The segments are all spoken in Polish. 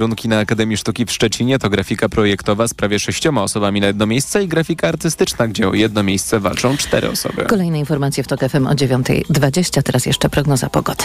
Kierunki na Akademii Sztuki w Szczecinie to grafika projektowa z prawie sześcioma osobami na jedno miejsce i grafika artystyczna, gdzie o jedno miejsce walczą cztery osoby. Kolejne informacje w TOK FM o 9.20. Teraz jeszcze prognoza pogody.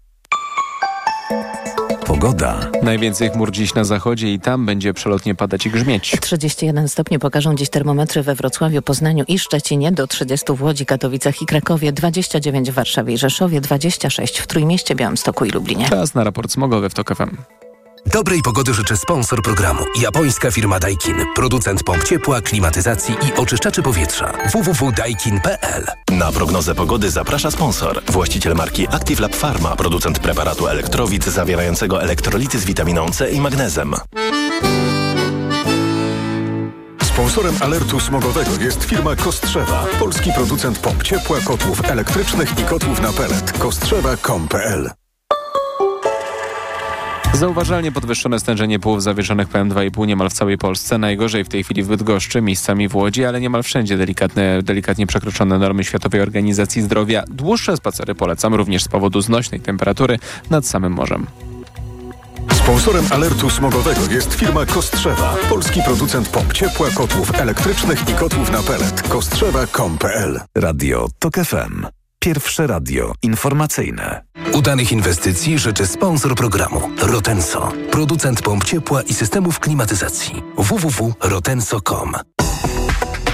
Pogoda. Najwięcej chmur dziś na zachodzie i tam będzie przelotnie padać i grzmieć. 31 stopni pokażą dziś termometry we Wrocławiu, Poznaniu i Szczecinie, do 30 w Łodzi, Katowicach i Krakowie, 29 w Warszawie i Rzeszowie, 26 w Trójmieście, Białymstoku i Lublinie. Czas na raport smogowy w TOK FM. Dobrej pogody życzę sponsor programu. Japońska firma Daikin. Producent pomp ciepła, klimatyzacji i oczyszczaczy powietrza. www.daikin.pl Na prognozę pogody zaprasza sponsor. Właściciel marki Active Lab Pharma. Producent preparatu elektrowid zawierającego elektrolity z witaminą C i magnezem. Sponsorem alertu smogowego jest firma Kostrzewa, polski producent pomp ciepła, kotłów elektrycznych i kotłów na pelet. Kostrzewa.com.pl Zauważalnie podwyższone stężenie płów zawieszonych PM2,5 niemal w całej Polsce. Najgorzej w tej chwili w Bydgoszczy, miejscami w Łodzi, ale niemal wszędzie delikatne, delikatnie przekroczone normy Światowej Organizacji Zdrowia. Dłuższe spacery polecam również z powodu znośnej temperatury nad samym morzem. Sponsorem alertu smogowego jest firma Kostrzewa, polski producent pomp ciepła, kotłów elektrycznych i kotłów na pelet. Kostrzewa.com.pl Radio TOK FM. Pierwsze radio informacyjne. Udanych inwestycji życzy sponsor programu. Rotenso. Producent pomp ciepła i systemów klimatyzacji. www.rotenso.com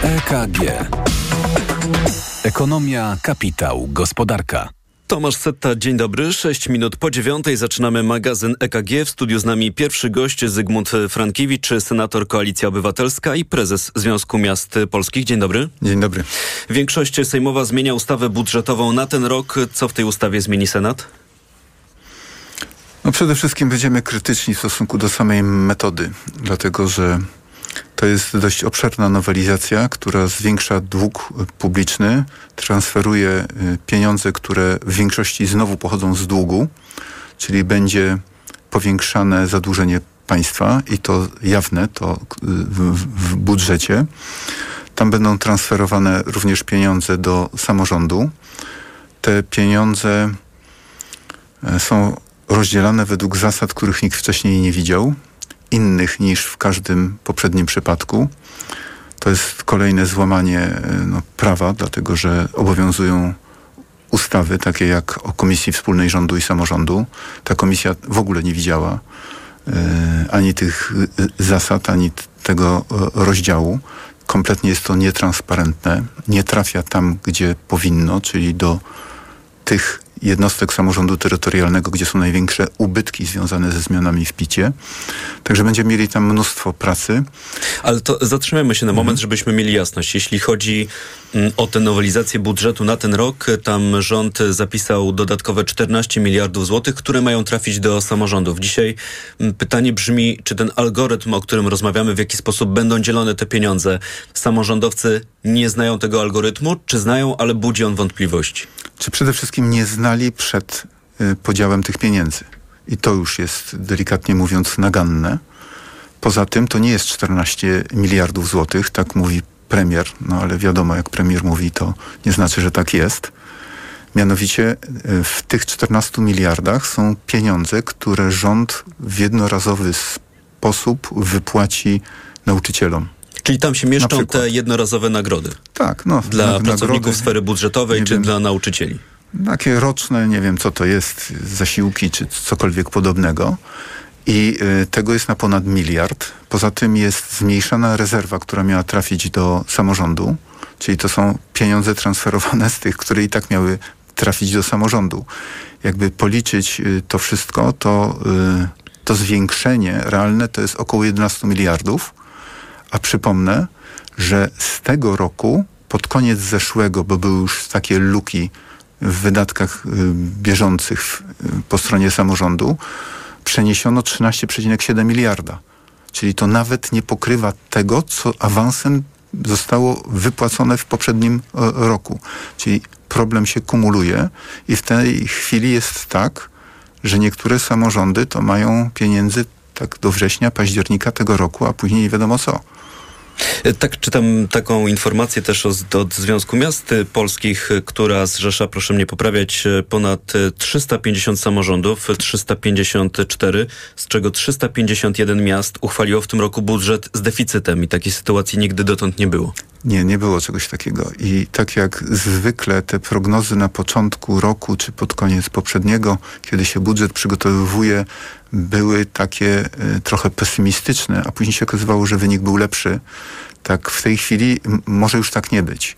EKG. Ekonomia, kapitał, gospodarka. Tomasz Setta, dzień dobry. 6 minut po dziewiątej zaczynamy magazyn EKG. W studiu z nami pierwszy gość Zygmunt Frankiewicz, senator Koalicja Obywatelska i prezes Związku Miast Polskich. Dzień dobry. Dzień dobry. Większość sejmowa zmienia ustawę budżetową na ten rok. Co w tej ustawie zmieni Senat? No przede wszystkim będziemy krytyczni w stosunku do samej metody, dlatego że to jest dość obszerna nowelizacja, która zwiększa dług publiczny, transferuje y, pieniądze, które w większości znowu pochodzą z długu, czyli będzie powiększane zadłużenie państwa i to jawne, to y, w, budżecie. Tam będą transferowane również pieniądze do samorządu. Te pieniądze e, są rozdzielane według zasad, których nikt wcześniej nie widział innych niż w każdym poprzednim przypadku. To jest kolejne złamanie no, prawa, dlatego że obowiązują ustawy takie jak o Komisji Wspólnej Rządu i Samorządu. Ta komisja w ogóle nie widziała y, ani tych y, zasad, ani tego rozdziału. Kompletnie jest to nietransparentne. Nie trafia tam, gdzie powinno, czyli do tych jednostek samorządu terytorialnego, gdzie są największe ubytki związane ze zmianami w picie. Także będziemy mieli tam mnóstwo pracy. Ale to zatrzymajmy się na moment, mhm. żebyśmy mieli jasność. Jeśli chodzi o tę nowelizację budżetu na ten rok, tam rząd zapisał dodatkowe 14 miliardów złotych, które mają trafić do samorządów. Dzisiaj mm, pytanie brzmi, czy ten algorytm, o którym rozmawiamy, w jaki sposób będą dzielone te pieniądze? Samorządowcy nie znają tego algorytmu, czy znają, ale budzi on wątpliwości? Czy przede wszystkim nie znali przed y, podziałem tych pieniędzy? I to już jest, delikatnie mówiąc, naganne. Poza tym to nie jest 14 miliardów złotych, tak mówi premier, no ale wiadomo, jak premier mówi, to nie znaczy, że tak jest. Mianowicie y, w tych 14 miliardach są pieniądze, które rząd w jednorazowy sposób wypłaci nauczycielom. Czyli tam się mieszczą te jednorazowe nagrody? Tak. No, dla na, pracowników nagrody, sfery budżetowej czy wiem, dla nauczycieli? Takie roczne, nie wiem co to jest, zasiłki czy cokolwiek podobnego. I y, tego jest na ponad miliard. Poza tym jest zmniejszana rezerwa, która miała trafić do samorządu, czyli to są pieniądze transferowane z tych, które i tak miały trafić do samorządu. Jakby policzyć y, to wszystko, to, y, to zwiększenie realne to jest około 11 miliardów a przypomnę, że z tego roku, pod koniec zeszłego, bo były już takie luki w wydatkach bieżących po stronie samorządu, przeniesiono 13,7 miliarda. Czyli to nawet nie pokrywa tego, co awansem zostało wypłacone w poprzednim e, roku. Czyli problem się kumuluje i w tej chwili jest tak, że niektóre samorządy to mają pieniędzy tak do września, października tego roku, a później nie wiadomo co. E, tak, czytam taką informację też od, od Związku Miast Polskich, która zrzesza, proszę mnie poprawiać, ponad 350 samorządów, 354, z czego 351 miast uchwaliło w tym roku budżet z deficytem i takiej sytuacji nigdy dotąd nie było. Nie, nie było czegoś takiego. I tak jak zwykle te prognozy na początku roku czy pod koniec poprzedniego, kiedy się budżet przygotowywuje, były takie y, trochę pesymistyczne, a później się okazywało, że wynik był lepszy. Tak w tej chwili może już tak nie być.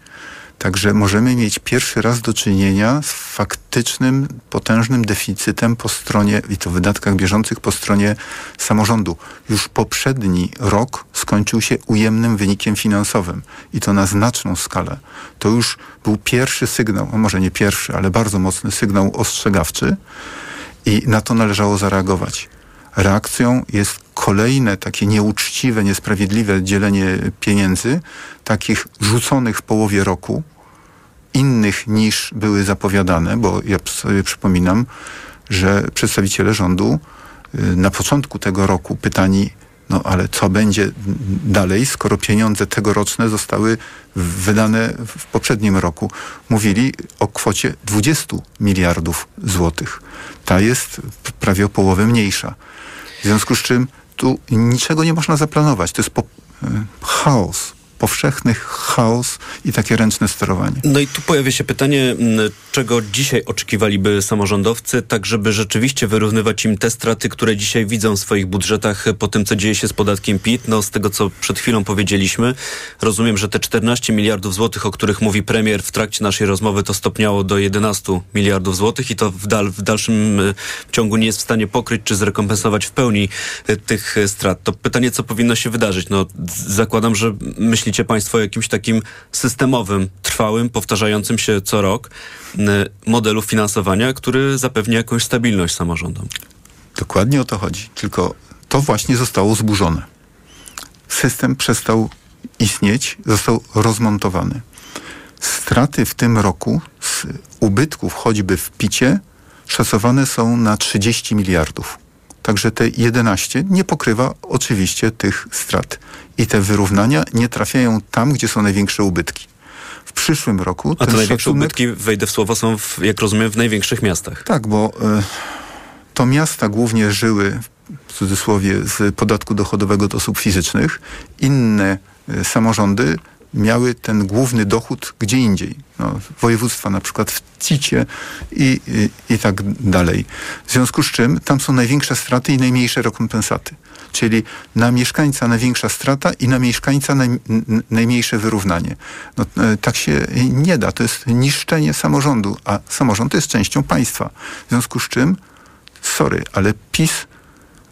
Także możemy mieć pierwszy raz do czynienia z faktycznym, potężnym deficytem po stronie, i to wydatkach bieżących po stronie samorządu. Już poprzedni rok skończył się ujemnym wynikiem finansowym i to na znaczną skalę. To już był pierwszy sygnał, a może nie pierwszy, ale bardzo mocny sygnał ostrzegawczy i na to należało zareagować. Reakcją jest kolejne takie nieuczciwe, niesprawiedliwe dzielenie pieniędzy, takich rzuconych w połowie roku, innych niż były zapowiadane, bo ja sobie przypominam, że przedstawiciele rządu y, na początku tego roku pytani, no ale co będzie dalej, skoro pieniądze tegoroczne zostały wydane w poprzednim roku, mówili o kwocie 20 miliardów złotych. Ta jest prawie o połowę mniejsza. W związku z czym tu niczego nie można zaplanować. To jest po, y, chaos, powszechny chaos i takie ręczne sterowanie. No i tu pojawia się pytanie, czego dzisiaj oczekiwaliby samorządowcy, tak żeby rzeczywiście wyrównywać im te straty, które dzisiaj widzą w swoich budżetach po tym, co dzieje się z podatkiem PIT. No z tego, co przed chwilą powiedzieliśmy, rozumiem, że te 14 miliardów złotych, o których mówi premier w trakcie naszej rozmowy, to stopniało do 11 miliardów złotych i to w, dal, w dalszym ciągu nie jest w stanie pokryć czy zrekompensować w pełni tych strat. To pytanie, co powinno się wydarzyć? No zakładam, że myśli myślicie Państwo o jakimś takim systemowym, trwałym, powtarzającym się co rok modelu finansowania, który zapewni jakąś stabilność samorządom? Dokładnie o to chodzi. Tylko to właśnie zostało zburzone. System przestał istnieć, został rozmontowany. Straty w tym roku z ubytków choćby w picie szacowane są na 30 miliardów. Także te 11 nie pokrywa oczywiście tych strat. I te wyrównania nie trafiają tam, gdzie są największe ubytki. W przyszłym roku... A te największe szacunek... ubytki, wejdę w słowo, są, w, jak rozumiem, w największych miastach. Tak, bo y, to miasta głównie żyły, w cudzysłowie, z podatku dochodowego od osób fizycznych. Inne y, samorządy miały ten główny dochód gdzie indziej. No, województwa na przykład w CIT-ie i, i, i tak dalej. W związku z czym tam są największe straty i najmniejsze rekompensaty. Czyli na mieszkańca największa strata i na mieszkańca naj, najmniejsze wyrównanie. No, e, tak się nie da. To jest niszczenie samorządu, a samorząd jest częścią państwa. W związku z czym, sorry, ale PiS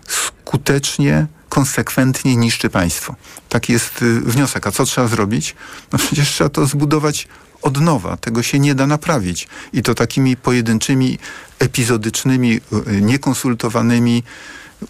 skutecznie konsekwentnie niszczy państwo. Taki jest y, wniosek. A co trzeba zrobić? No przecież trzeba to zbudować od nowa. Tego się nie da naprawić. I to takimi pojedynczymi, epizodycznymi, y, niekonsultowanymi,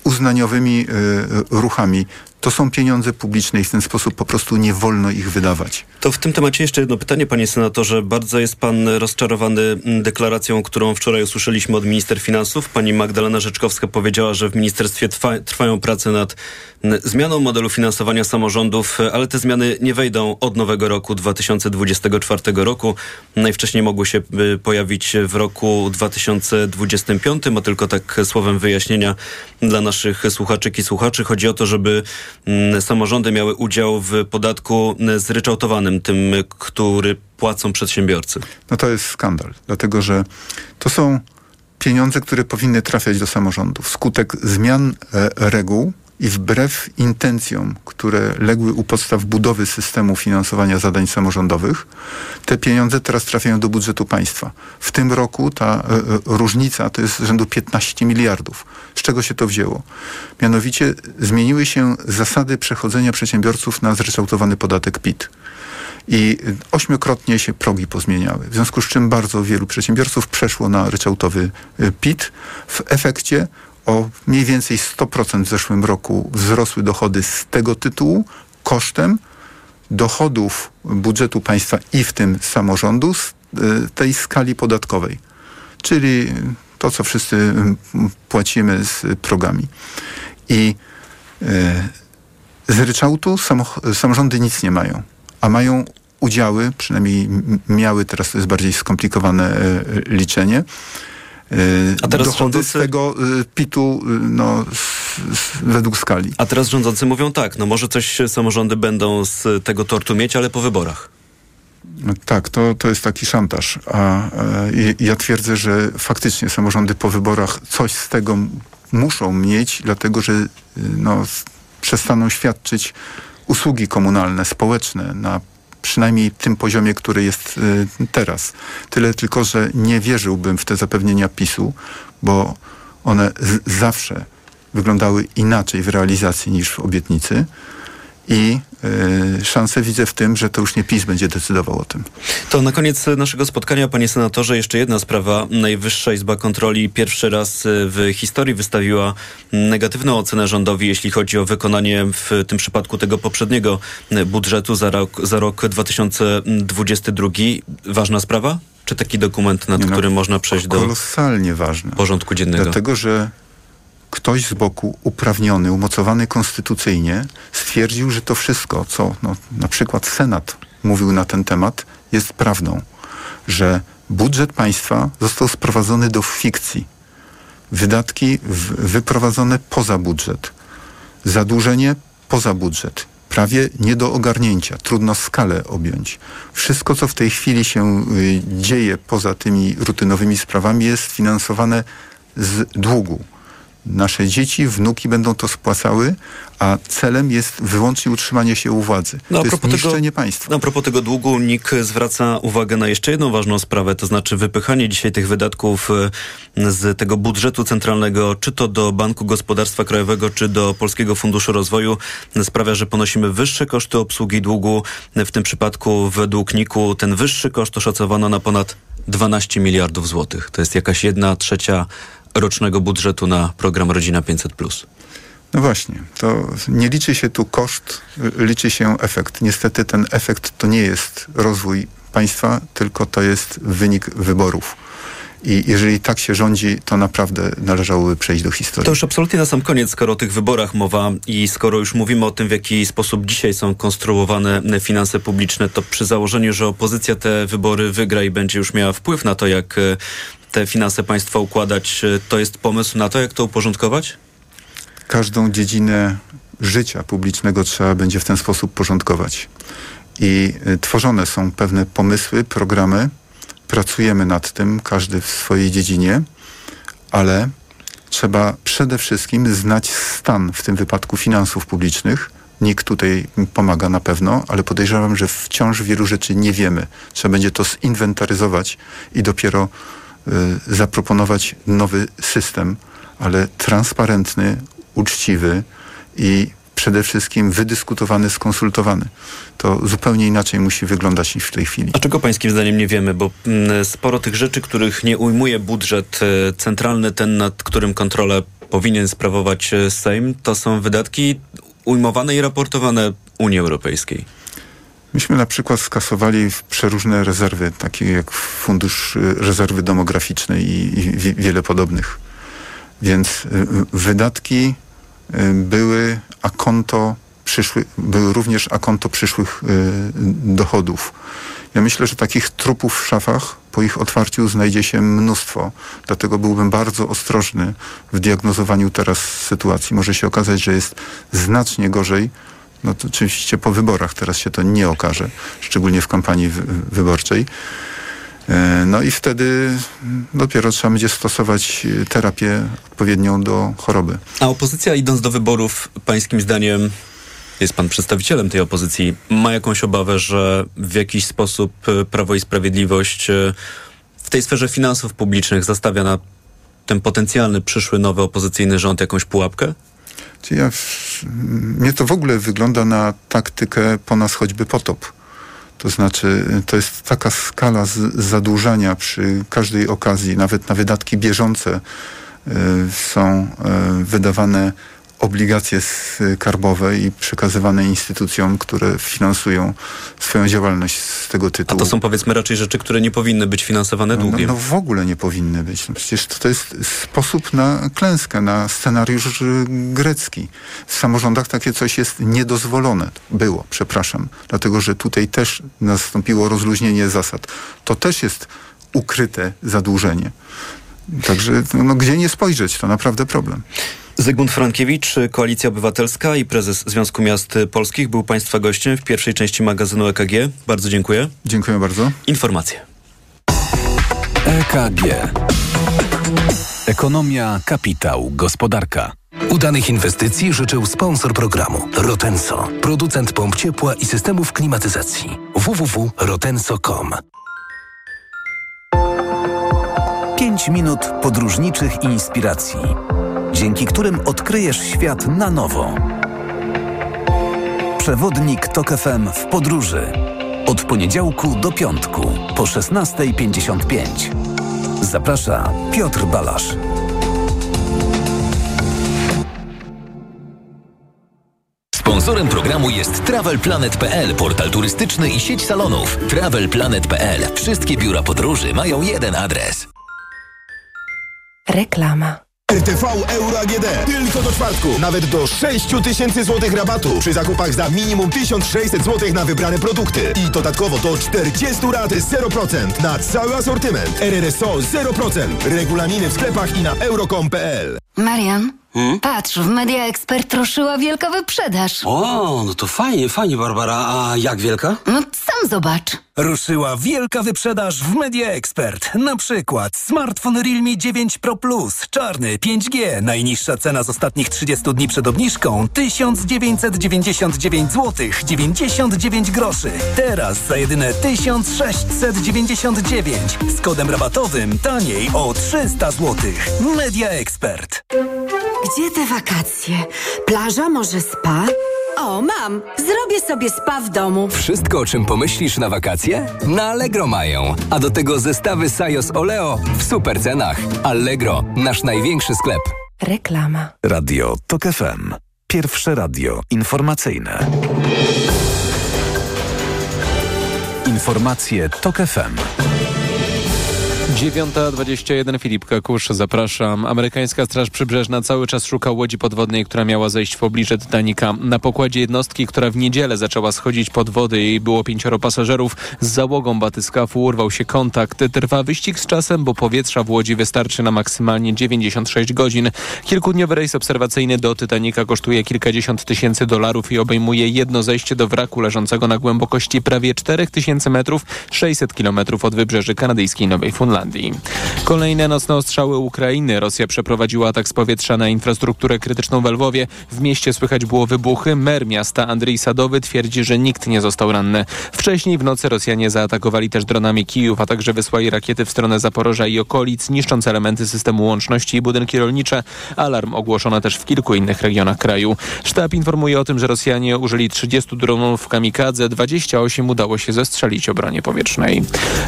uznaniowymi y, ruchami to są pieniądze publiczne i w ten sposób po prostu nie wolno ich wydawać. To w tym temacie jeszcze jedno pytanie, panie senatorze. Bardzo jest pan rozczarowany mm, deklaracją, którą wczoraj usłyszeliśmy od minister finansów. Pani Magdalena Rzeczkowska powiedziała, że w ministerstwie trwa, trwają prace nad mm, zmianą modelu finansowania samorządów, ale te zmiany nie wejdą od nowego roku 2024 roku. Najwcześniej mogły się y, pojawić w roku 2025, a tylko tak słowem wyjaśnienia dla naszych słuchaczek i słuchaczy. Chodzi o to, żeby samorządy miały udział w podatku zryczałtowanym, tym, który płacą przedsiębiorcy? No to jest skandal, dlatego że to są pieniądze, które powinny trafiać do samorządów. Skutek zmian e, reguł i wbrew intencjom, które legły u podstaw budowy systemu finansowania zadań samorządowych, te pieniądze teraz trafiają do budżetu państwa. W tym roku ta e, e różnica to jest rzędu 15 miliardów. Z czego się to wzięło? Mianowicie zmieniły się zasady przechodzenia przedsiębiorców na zryczałtowany podatek PIT i ośmiokrotnie się progi pozmieniały. W związku z czym bardzo wielu przedsiębiorców przeszło na ryczałtowy e, PIT. W efekcie o mniej więcej 100% w zeszłym roku wzrosły dochody z tego tytułu kosztem dochodów budżetu państwa i w tym samorządu z y, tej skali podatkowej, czyli to, co wszyscy mm, płacimy z progami. I y, z ryczałtu samorządy nic nie mają, a mają udziały, przynajmniej miały, teraz to jest bardziej skomplikowane y, liczenie, A teraz dochody rządzący- z tego y, PIT-u y, no, według skali. A teraz rządzący mówią tak, no może coś samorządy będą z tego tortu mieć, ale po wyborach. No tak, to, to jest taki szantaż. A e, ja twierdzę, że faktycznie samorządy po wyborach coś z tego muszą mieć, dlatego że y, no, przestaną świadczyć usługi komunalne, społeczne na przynajmniej tym poziomie, który jest y, teraz. Tyle tylko, że nie wierzyłbym w te zapewnienia PiSu, bo one zawsze wyglądały inaczej w realizacji niż w obietnicy. I szansę widzę w tym, że to już nie PiS będzie decydował o tym. To na koniec naszego spotkania, panie senatorze, jeszcze jedna sprawa. Najwyższa Izba Kontroli pierwszy raz w historii wystawiła negatywną ocenę rządowi, jeśli chodzi o wykonanie w tym przypadku tego poprzedniego budżetu za rok, za rok 2022. Ważna sprawa? Czy taki dokument, nad Nie no, którym można przejść do ważne. porządku dziennego? Dlatego, że ktoś z boku uprawniony, umocowany konstytucyjnie stwierdził, że to wszystko, co no, na przykład Senat mówił na ten temat, jest prawdą. Że budżet państwa został sprowadzony do fikcji. Wydatki wyprowadzone poza budżet. Zadłużenie poza budżet. Prawie nie do ogarnięcia. Trudno skalę objąć. Wszystko, co w tej chwili się y, dzieje poza tymi rutynowymi sprawami, jest finansowane z długu. Nasze dzieci, wnuki będą to spłacały, a celem jest wyłącznie utrzymanie się u władzy. No, to jest propos tego- niszczenie państwa. No, a propos tego długu, NIK zwraca uwagę na jeszcze jedną ważną sprawę, to znaczy wypychanie dzisiaj tych wydatków e, z tego budżetu centralnego, czy to do Banku Gospodarstwa Krajowego, czy do Polskiego Funduszu Rozwoju, sprawia, że ponosimy wyższe koszty obsługi długu. W tym przypadku według NIK-u ten wyższy koszt oszacowano na ponad 12 miliardów złotych. To jest jakaś jedna trzecia rocznego budżetu na program Rodzina 500+. No właśnie, to nie liczy się tu koszt, liczy się efekt. Niestety ten efekt to nie jest rozwój państwa, tylko to jest wynik wyborów. I jeżeli tak się rządzi, to naprawdę należałoby przejść do historii. To już absolutnie na sam koniec, skoro o tych wyborach mowa i skoro już mówimy o tym, w jaki sposób dzisiaj są konstruowane finanse publiczne, to przy założeniu, że opozycja te wybory wygra i będzie już miała wpływ na to, jak e, te finanse państwa układać, e, to jest pomysł na to, jak to uporządkować? Każdą dziedzinę życia publicznego trzeba będzie w ten sposób porządkować. I y, tworzone są pewne pomysły, programy. Pracujemy nad tym, każdy w swojej dziedzinie, ale trzeba przede wszystkim znać stan, w tym wypadku finansów publicznych. Nikt tutaj pomaga na pewno, ale podejrzewam, że wciąż wielu rzeczy nie wiemy. Trzeba będzie to zinwentaryzować i dopiero y, zaproponować nowy system, ale transparentny, uczciwy i przede wszystkim wydyskutowany, skonsultowany. To zupełnie inaczej musi wyglądać niż w tej chwili. A czego pańskim zdaniem nie wiemy? Bo mm, sporo tych rzeczy, których nie ujmuje budżet e, centralny, ten nad którym kontrolę powinien sprawować e, Sejm, to są wydatki ujmowane i raportowane Unii Europejskiej. Myśmy na przykład skasowali w przeróżne rezerwy, takie jak Fundusz y, Rezerwy Demograficznej i, i wi- wiele podobnych. Więc wydatki były a konto przyszły, były również a konto przyszłych y, dochodów. Ja myślę, że takich trupów w szafach po ich otwarciu znajdzie się mnóstwo. Dlatego byłbym bardzo ostrożny w diagnozowaniu teraz sytuacji. Może się okazać, że jest znacznie gorzej. No to oczywiście po wyborach teraz się to nie okaże, szczególnie w kampanii wy- wyborczej. E, No i wtedy dopiero trzeba będzie stosować e, terapię odpowiednią do choroby. A opozycja idąc do wyborów, pańskim zdaniem, jest pan przedstawicielem tej opozycji, ma jakąś obawę, że w jakiś sposób e, Prawo i Sprawiedliwość w tej sferze finansów publicznych zastawia na ten potencjalny przyszły nowy opozycyjny rząd jakąś pułapkę? Ja, mnie to w ogóle wygląda na taktykę po nas choćby potop. To znaczy, to jest taka skala zadłużania przy każdej okazji, nawet na wydatki bieżące y, są y, wydawane obligacje skarbowe i przekazywane instytucjom, które finansują swoją działalność z tego A tytułu. to są powiedzmy raczej rzeczy, które nie powinny być finansowane No, długiem. no w ogóle nie powinny być. No przecież to, to jest sposób na klęskę, na scenariusz grecki. W samorządach takie coś jest niedozwolone. Było, przepraszam. Dlatego, że tutaj też nastąpiło rozluźnienie zasad. To też jest ukryte zadłużenie. Także no, gdzie nie spojrzeć, to naprawdę problem. Zygmunt Frankiewicz, Koalicja Obywatelska i prezes Związku Miast Polskich był Państwa gościem w pierwszej części magazynu EKG. Bardzo dziękuję. Dziękuję bardzo. Informacje. EKG. Ekonomia, kapitał, gospodarka. Udanych inwestycji życzył sponsor programu Rotenso, producent pomp ciepła i systemów klimatyzacji. www.rotenso.com 5 minut podróżniczych inspiracji, dzięki którym odkryjesz świat na nowo. Przewodnik TOK FM w podróży. Od poniedziałku do piątku po 16.55. Zaprasza Piotr Balasz. Sponsorem programu jest TravelPlanet.pl, portal turystyczny i sieć salonów. TravelPlanet.pl. Wszystkie biura podróży mają jeden adres. Reklama. RTV Euro AGD. Tylko do czwartku. Nawet do 6 tysięcy złotych rabatu przy zakupach za minimum 1600 złotych na wybrane produkty. I dodatkowo do 40 rat 0% na cały asortyment. RRSO 0%. Regulaminy w sklepach i na euro.com.pl. Marian, patrz, w Media Expert ruszyła wielka wyprzedaż. O, no to fajnie, fajnie, Barbara. A jak wielka? No sam zobacz. Ruszyła wielka wyprzedaż w Media Expert. Na przykład smartfon Realme 9 Pro Plus, czarny 5G. Najniższa cena z ostatnich 30 dni przed obniżką 1999 zł 99 groszy. Teraz za jedyne 1699 z kodem rabatowym taniej o 300 zł. Media Expert. Gdzie te wakacje? Plaża, może spa? O, mam! Zrobię sobie spa w domu. Wszystko, o czym pomyślisz na wakacje? Na Allegro mają. A do tego zestawy Sajos Oleo w super cenach. Allegro, nasz największy sklep. Reklama. Radio TOK FM. Pierwsze radio informacyjne. Informacje TOK FM. 9.21 Filip Kakusz, zapraszam. Amerykańska Straż Przybrzeżna cały czas szuka łodzi podwodnej, która miała zejść w pobliże Titanica. Na pokładzie jednostki, która w niedzielę zaczęła schodzić pod wody i było pięcioro pasażerów, z załogą batyskafu urwał się kontakt. Trwa wyścig z czasem, bo powietrza w łodzi wystarczy na maksymalnie 96 godzin. Kilkudniowy rejs obserwacyjny do Titanica kosztuje kilkadziesiąt tysięcy dolarów i obejmuje jedno zejście do wraku leżącego na głębokości prawie 4000 metrów, 600 kilometrów od wybrzeży kanadyjskiej Nowej Fundlandii. Kolejne nocne ostrzały Ukrainy. Rosja przeprowadziła atak z powietrza na infrastrukturę krytyczną w Lwowie. W mieście słychać było wybuchy. Mer miasta Andrzej Sadowy twierdzi, że nikt nie został ranny. Wcześniej w nocy Rosjanie zaatakowali też dronami Kijów, a także wysłali rakiety w stronę Zaporoża i okolic, niszcząc elementy systemu łączności i budynki rolnicze. Alarm ogłoszono też w kilku innych regionach kraju. Sztab informuje o tym, że Rosjanie użyli 30 dronów kamikadze, 28 udało się zestrzelić obronie powietrznej.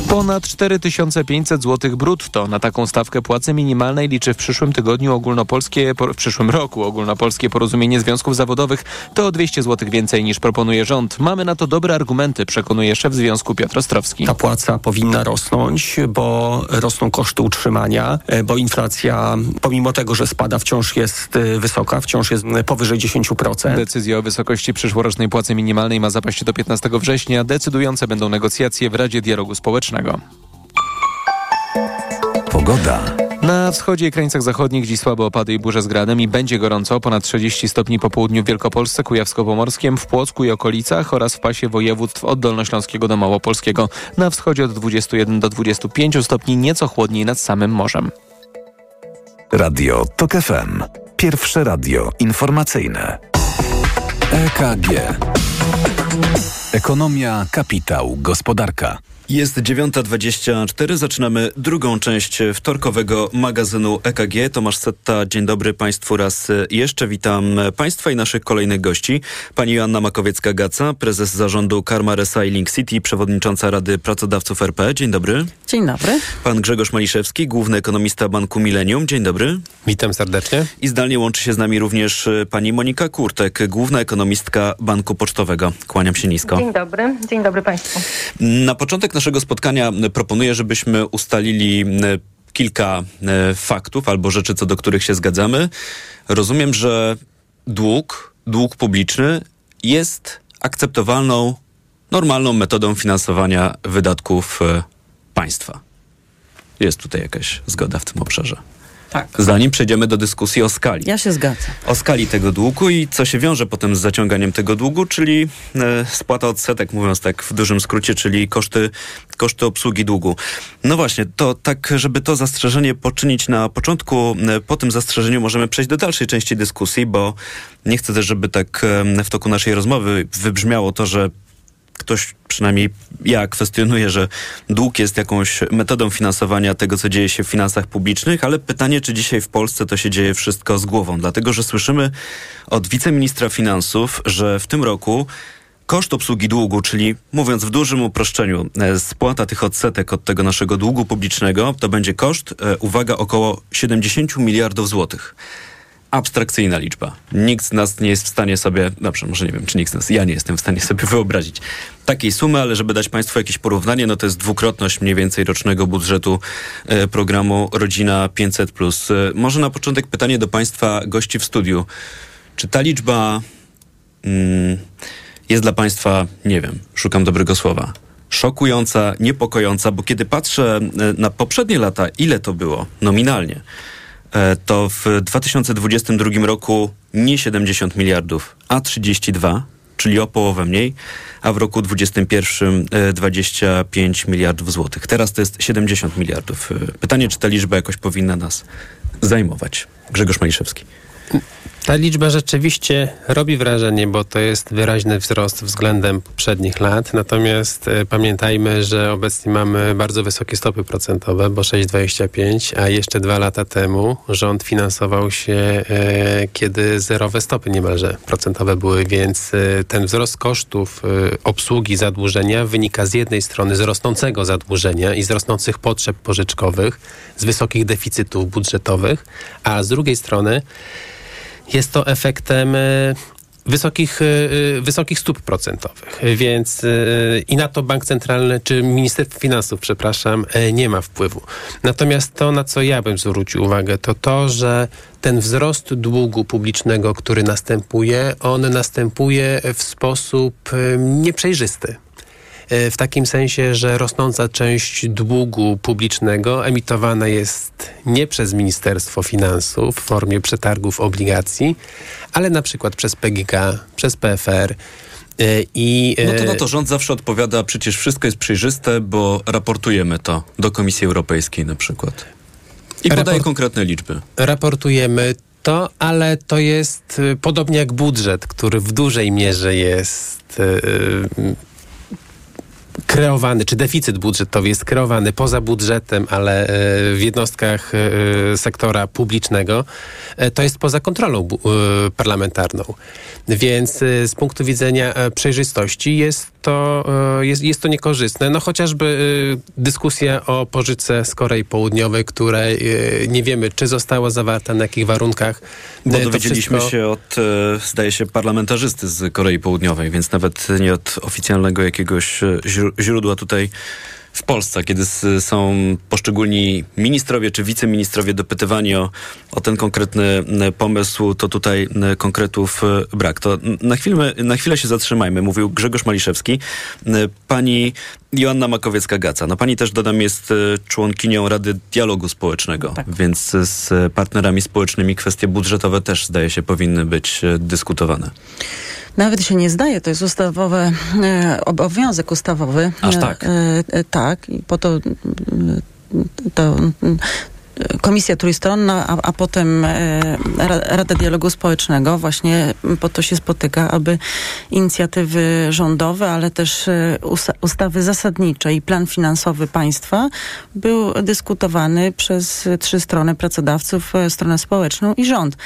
Ponad 4500 zł brutto. Na taką stawkę płacy minimalnej liczy w przyszłym tygodniu ogólnopolskie, w przyszłym roku ogólnopolskie porozumienie związków zawodowych. To o 200 zł więcej niż proponuje rząd. Mamy na to dobre argumenty, przekonuje szef związku Piotr Ostrowski. Ta płaca powinna rosnąć, bo rosną koszty utrzymania, e, bo inflacja, pomimo tego, że spada, wciąż jest e, wysoka, wciąż jest powyżej 10%. Decyzja o wysokości przyszłorocznej płacy minimalnej ma zapaść do 15 września. Decydujące będą negocjacje w Radzie Dialogu Społecznego. Pogoda. Na wschodzie i krańcach zachodnich dziś słabe opady i burze z gradem i będzie gorąco, ponad 30 stopni po południu w Wielkopolsce, Kujawsko-Pomorskiem, w Płocku i okolicach oraz w pasie województw od Dolnośląskiego do Małopolskiego. Na wschodzie od 21 do 25 stopni, nieco chłodniej nad samym morzem. Radio TOK FM. Pierwsze radio informacyjne. EKG. Ekonomia, kapitał, gospodarka. Jest 9.24, zaczynamy drugą część wtorkowego magazynu EKG. Tomasz Setta, dzień dobry Państwu raz jeszcze. Witam Państwa i naszych kolejnych gości. Pani Joanna Makowiecka-Gaca, prezes zarządu Karma Recycling City, przewodnicząca Rady Pracodawców RP. Dzień dobry. Dzień dobry. Pan Grzegorz Maliszewski, główny ekonomista Banku Millennium. Dzień dobry. Witam serdecznie. I zdalnie łączy się z nami również pani Monika Kurtek, główna ekonomistka Banku Pocztowego. Kłaniam się nisko. Dzień dobry. Dzień dobry Państwu. Na początek naszego spotkania proponuję, żebyśmy ustalili kilka faktów albo rzeczy, co do których się zgadzamy. Rozumiem, że dług, dług publiczny jest akceptowalną, normalną metodą finansowania wydatków państwa. Jest tutaj jakaś zgoda w tym obszarze. Tak. Zanim przejdziemy do dyskusji o skali. Ja się zgadzam. O skali tego długu i co się wiąże potem z zaciąganiem tego długu, czyli e, spłata odsetek, mówiąc tak w dużym skrócie, czyli koszty, koszty obsługi długu. No właśnie, to tak, żeby to zastrzeżenie poczynić na początku, e, po tym zastrzeżeniu możemy przejść do dalszej części dyskusji, bo nie chcę też, żeby tak e, w toku naszej rozmowy wybrzmiało to, że ktoś, przynajmniej ja kwestionuję, że dług jest jakąś metodą finansowania tego, co dzieje się w finansach publicznych, ale pytanie, czy dzisiaj w Polsce to się dzieje wszystko z głową, dlatego że słyszymy od wiceministra finansów, że w tym roku koszt obsługi długu, czyli mówiąc w dużym uproszczeniu, spłata tych odsetek od tego naszego długu publicznego, to będzie koszt, uwaga, około 70 miliardów złotych abstrakcyjna liczba. Nikt z nas nie jest w stanie sobie, dobrze, może nie wiem, czy nikt z nas, ja nie jestem w stanie sobie wyobrazić takiej sumy, ale żeby dać Państwu jakieś porównanie, no to jest dwukrotność mniej więcej rocznego budżetu e, programu Rodzina 500+. E, może na początek pytanie do Państwa gości w studiu. Czy ta liczba mm, jest dla Państwa, nie wiem, szukam dobrego słowa, szokująca, niepokojąca, bo kiedy patrzę e, na poprzednie lata, ile to było nominalnie, to w 2022 roku nie 70 miliardów, a 32, czyli o połowę mniej, a w roku 2021 25 miliardów złotych. Teraz to jest 70 miliardów. Pytanie, czy ta liczba jakoś powinna nas zajmować? Grzegorz Maliszewski. Ta liczba rzeczywiście robi wrażenie, bo to jest wyraźny wzrost względem poprzednich lat. Natomiast e, pamiętajmy, że obecnie mamy bardzo wysokie stopy procentowe, bo 6,25, a jeszcze dwa lata temu rząd finansował się, e, kiedy zerowe stopy niemalże procentowe były, więc e, ten wzrost kosztów obsługi zadłużenia wynika z jednej strony z rosnącego zadłużenia i z rosnących potrzeb pożyczkowych, z wysokich deficytów budżetowych, a z drugiej strony jest to efektem e, wysokich, e, wysokich stóp procentowych. Więc e, i na to bank centralny, czy Ministerstwo Finansów, przepraszam, nie ma wpływu. Natomiast to, na co ja bym zwrócił uwagę, to to, że ten wzrost długu publicznego, który następuje, on następuje w sposób nieprzejrzysty w takim sensie, że rosnąca część długu publicznego emitowana jest nie przez Ministerstwo Finansów w formie przetargów obligacji, ale na przykład przez PGK, przez PFR. I, no to na to rząd zawsze odpowiada, przecież wszystko jest przejrzyste, bo raportujemy to do Komisji Europejskiej na przykład. I podaje Raport konkretne liczby. Raportujemy to, ale to jest podobnie jak budżet, który w dużej mierze jest kreowany, czy deficyt budżetowy jest kreowany poza budżetem, ale e, w jednostkach e, sektora publicznego, e, to jest poza kontrolą parlamentarną. Więc z punktu widzenia przejrzystości jest to, jest, jest to niekorzystne. No chociażby dyskusja o pożyczce z Korei Południowej, której nie wiemy, czy została zawarta, na jakich warunkach. Bo dowiedzieliśmy wszystko... się od, zdaje się, parlamentarzysty z Korei Południowej, więc nawet nie od oficjalnego jakiegoś źródła tutaj w Polsce, kiedy są poszczególni ministrowie czy wiceministrowie dopytywani o, o ten konkretny pomysł, to tutaj konkretów e, brak. To na chwilę, na chwilę się zatrzymajmy, mówił Grzegorz Maliszewski. Pani Joanna Makowiecka-Gaca. No pani też, dodam, jest e, członkinią Rady Dialogu Społecznego, tak. więc z partnerami społecznymi kwestie budżetowe też, zdaje się, powinny być e, dyskutowane. Nawet się nie zdaje, to jest ustawowy e, obowiązek ustawowy. Aż tak? E, e, tak, i po to, to komisja trójstronna, a, a potem Rada Dialogu Społecznego właśnie po to się spotyka, aby inicjatywy rządowe, ale też ustawy zasadnicze i plan finansowy państwa był dyskutowany przez trzy strony pracodawców, stronę społeczną i rząd.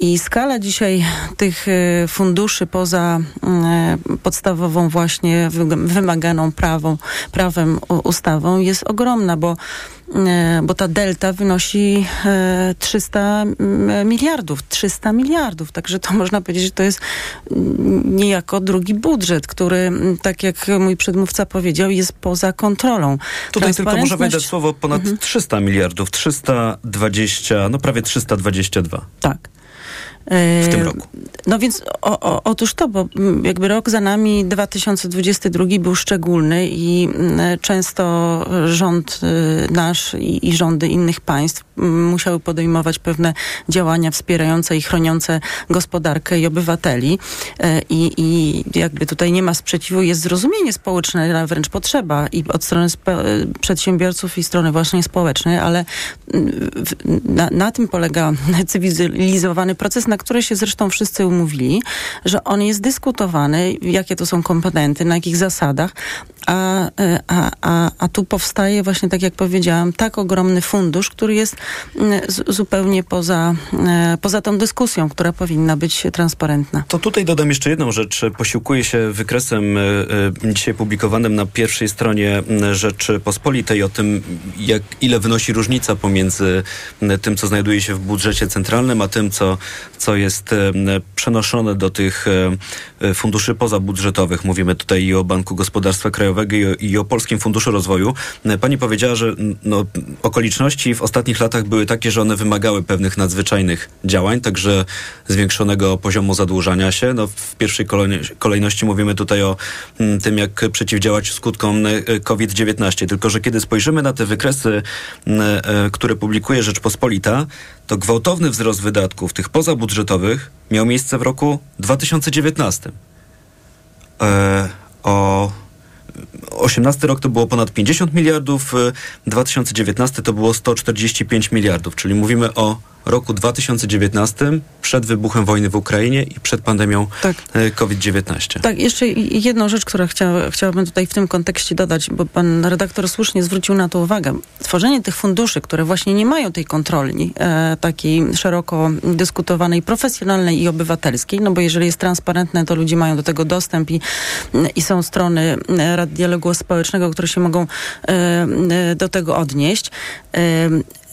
I skala dzisiaj tych funduszy poza podstawową właśnie wymaganą prawą, prawem, ustawą jest ogromna, bo E, bo ta delta wynosi 300 e, miliardów, 300 miliardów. Także to można powiedzieć, że to jest niejako drugi budżet, który, tak jak mój przedmówca powiedział, jest poza kontrolą. Tutaj tylko może wejdę słowo ponad mhm. 300 miliardów, 320, no prawie 322. Tak. W tym roku. No więc o, o, otóż to, bo jakby rok za nami 2022 był szczególny i często rząd y, nasz i, i rządy innych państw musiały podejmować pewne działania wspierające i chroniące gospodarkę i obywateli. E, I, i jakby tutaj nie ma sprzeciwu, jest zrozumienie społeczne, wręcz potrzeba i od strony przedsiębiorców i strony właśnie społecznej, ale na, na tym polega cywilizowany proces, na który się zresztą wszyscy umówili, że on jest dyskutowany, jakie to są komponenty, na jakich zasadach, a, e, a, a, a tu powstaje właśnie, tak jak powiedziałam, tak ogromny fundusz, który jest mm, zupełnie poza, e, poza tą dyskusją, która powinna być transparentna. To tutaj dodam jeszcze jedną rzecz. Posiłkuję się wykresem e, dzisiaj publikowanym na pierwszej stronie Rzeczypospolitej o tym, jak, ile wynosi różnica pomiędzy tym, co znajduje się w budżecie centralnym, a tym, co, co jest przenoszone do tych funduszy pozabudżetowych. Mówimy tutaj i o Banku Gospodarstwa Krajowego, i, o Polskim Funduszu Rozwoju. Pani powiedziała, że no, okoliczności w ostatnich latach były takie, że one wymagały pewnych nadzwyczajnych działań, także zwiększonego poziomu zadłużania się. No, w pierwszej kolejności mówimy tutaj o tym, jak przeciwdziałać skutkom e, COVID-19. Tylko, że kiedy spojrzymy na te wykresy, e, które publikuje Rzeczpospolita, to gwałtowny wzrost wydatków, tych pozabudżetowych, miał miejsce w roku 2019. E, o 18 rok to było ponad 50 miliardów, 2019 to było 145 miliardów, czyli mówimy o roku 2019, przed wybuchem wojny w Ukrainie i przed pandemią tak. E, COVID-19. Tak, jeszcze jedną rzecz, którą chciała, chciałabym tutaj w tym kontekście dodać, bo pan redaktor słusznie zwrócił na to uwagę. Tworzenie tych funduszy, które właśnie nie mają tej kontroli e, takiej szeroko dyskutowanej, profesjonalnej i obywatelskiej, no bo jeżeli jest transparentne, to ludzie mają do tego dostęp i, i są strony e, Rad Dialogu Społecznego, które się mogą e, e do tego odnieść. E,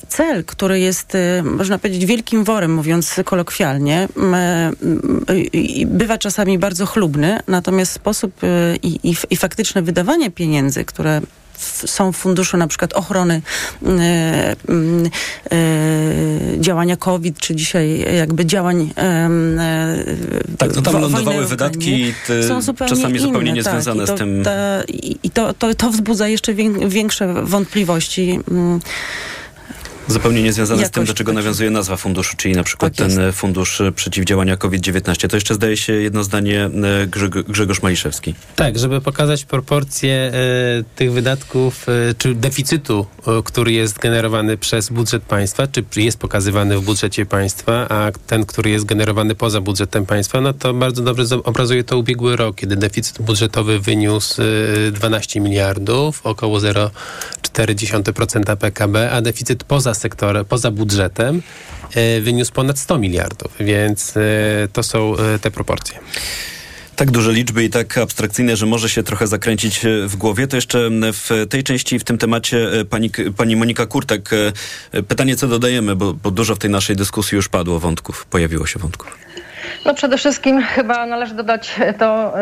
cel, który jest, y, można powiedzieć, wielkim worem, mówiąc kolokwialnie, bywa czasami bardzo chlubny, natomiast sposób y, i, i, i faktyczne wydawanie pieniędzy, które są w funduszu na przykład ochrony e, e, działania COVID, czy dzisiaj jakby działań e, Tak, no tam lądowały wydatki są zupełnie czasami inne, zupełnie niezwiązane tak, z tym. Ta, I to, to, to wzbudza jeszcze większe wątpliwości. Zupełnie niezwiązane z tym, do czego nawiązuje nazwa funduszu, czyli na przykład tak ten fundusz przeciwdziałania COVID-19. To jeszcze zdaje się jedno zdanie e, Grzegorz Maliszewski. Tak, żeby pokazać proporcje e, tych wydatków, e, czy deficytu, który jest generowany przez budżet państwa, czy jest pokazywany w budżecie państwa, a ten, który jest generowany poza budżetem państwa, no to bardzo dobrze obrazuje to ubiegły rok, kiedy deficyt budżetowy wyniósł 12 miliardów, około 0,4% PKB, a deficyt poza sektorem, poza budżetem e, wyniósł ponad 100 miliardów, więc e, to są e, te proporcje tak duże liczby i tak abstrakcyjne, że może się trochę zakręcić w głowie. To jeszcze w tej części, w tym temacie pani, pani Monika Kurtek. Pytanie, co dodajemy, bo, bo dużo w tej naszej dyskusji już padło wątków, pojawiło się wątków. No przede wszystkim chyba należy dodać to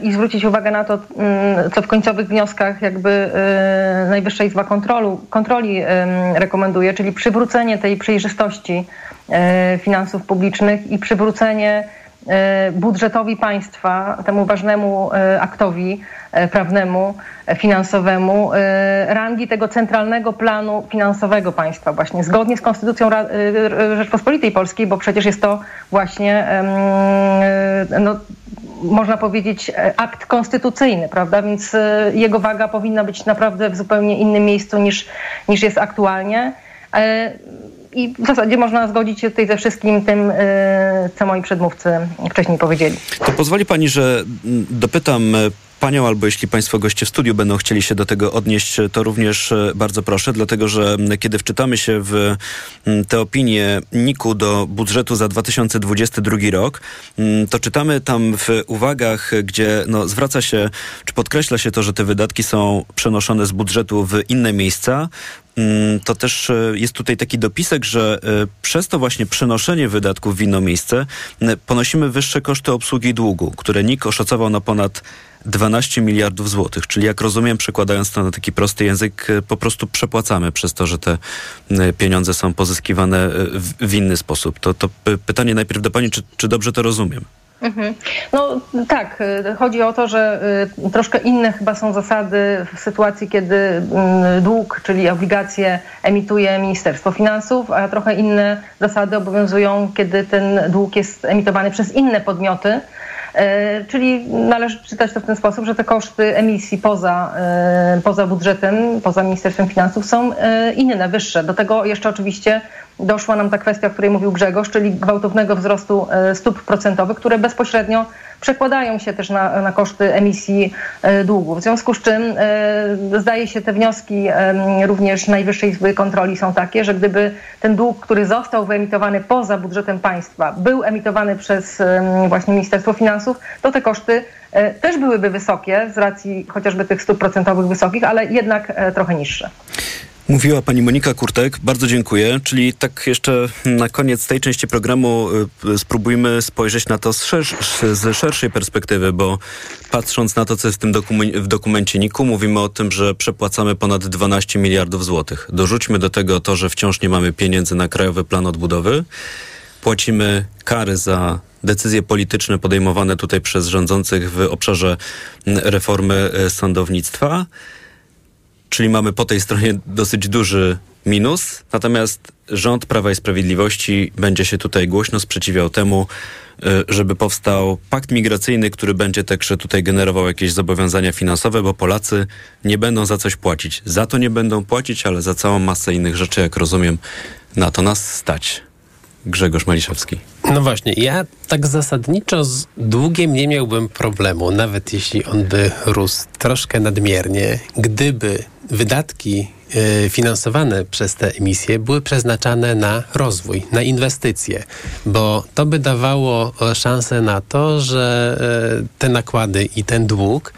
yy, i zwrócić uwagę na to, yy, co w końcowych wnioskach jakby yy, Najwyższa Izba Kontrolu, Kontroli rekomenduje, czyli przywrócenie tej przejrzystości finansów publicznych i przywrócenie budżetowi państwa, temu ważnemu aktowi prawnemu, finansowemu, rangi tego centralnego planu finansowego państwa, właśnie zgodnie z Konstytucją Rzeczpospolitej Polskiej, bo przecież jest to właśnie, no, można powiedzieć, akt konstytucyjny, prawda? Więc jego waga powinna być naprawdę w zupełnie innym miejscu niż, niż jest aktualnie. I w zasadzie można zgodzić się tutaj ze wszystkim tym, co moi przedmówcy wcześniej powiedzieli. To pozwoli pani, że dopytam panią, albo jeśli państwo goście w studiu będą chcieli się do tego odnieść, to również e, bardzo proszę, dlatego że kiedy wczytamy się w te opinie NIK-u do budżetu za 2022 rok, to czytamy tam w uwagach, gdzie no, zwraca się, czy podkreśla się to, że te wydatki są przenoszone z budżetu w inne miejsca, to też e, jest tutaj taki dopisek, że e, przez to właśnie przenoszenie wydatków w inne miejsce ponosimy wyższe koszty obsługi długu, które NIK oszacował na ponad 12 miliardów złotych. Czyli jak rozumiem, przekładając to na taki prosty język, e, po prostu przepłacamy przez to, że te pieniądze są pozyskiwane w, w inny sposób. To, to pytanie najpierw do pani, czy, czy dobrze to rozumiem? Mhm. No tak, chodzi o to, że troszkę inne chyba są zasady w sytuacji, kiedy mm, dług, czyli obligacje emituje Ministerstwo Finansów, a trochę inne zasady obowiązują, kiedy ten dług jest emitowany przez inne podmioty. E, czyli należy czytać to w ten sposób, że te koszty emisji poza, poza budżetem, poza Ministerstwem Finansów są inne, wyższe. Do tego jeszcze oczywiście doszła nam ta kwestia, o której mówił Grzegorz, czyli gwałtownego wzrostu stóp procentowych, które bezpośrednio przekładają się też na, na koszty emisji e, długu. W związku z czym e, zdaje się te wnioski również Najwyższej Izby Kontroli są takie, że gdyby ten dług, który został wyemitowany poza budżetem państwa, był emitowany przez właśnie Ministerstwo Finansów, to te koszty e, też byłyby wysokie z racji chociażby tych stóp procentowych wysokich, ale jednak trochę niższe. Mówiła pani Monika Kurtek, bardzo dziękuję. Czyli tak jeszcze na koniec tej części programu y, spróbujmy spojrzeć na to z, szersz z szerszej perspektywy, bo patrząc na to, co jest w tym dokumen w dokumencie NIK-u, mówimy o tym, że przepłacamy ponad 12 miliardów złotych. Dorzućmy do tego to, że wciąż nie mamy pieniędzy na Krajowy Plan Odbudowy. Płacimy kary za decyzje polityczne podejmowane tutaj przez rządzących w obszarze reformy y, sądownictwa czyli mamy po tej stronie dosyć duży minus, natomiast rząd Prawa i Sprawiedliwości będzie się tutaj głośno sprzeciwiał temu, y, żeby powstał pakt migracyjny, który będzie także tutaj generował jakieś zobowiązania finansowe, bo Polacy nie będą za coś płacić. Za to nie będą płacić, ale za całą masę innych rzeczy, jak rozumiem, na to nas stać. Grzegorz Maliszewski. No właśnie, ja tak zasadniczo z długiem nie miałbym problemu, nawet jeśli on by rósł troszkę nadmiernie, gdyby wydatki e, finansowane przez te emisje były przeznaczane na rozwój, na inwestycje, bo to by dawało szansę na to, że e, te nakłady i ten dług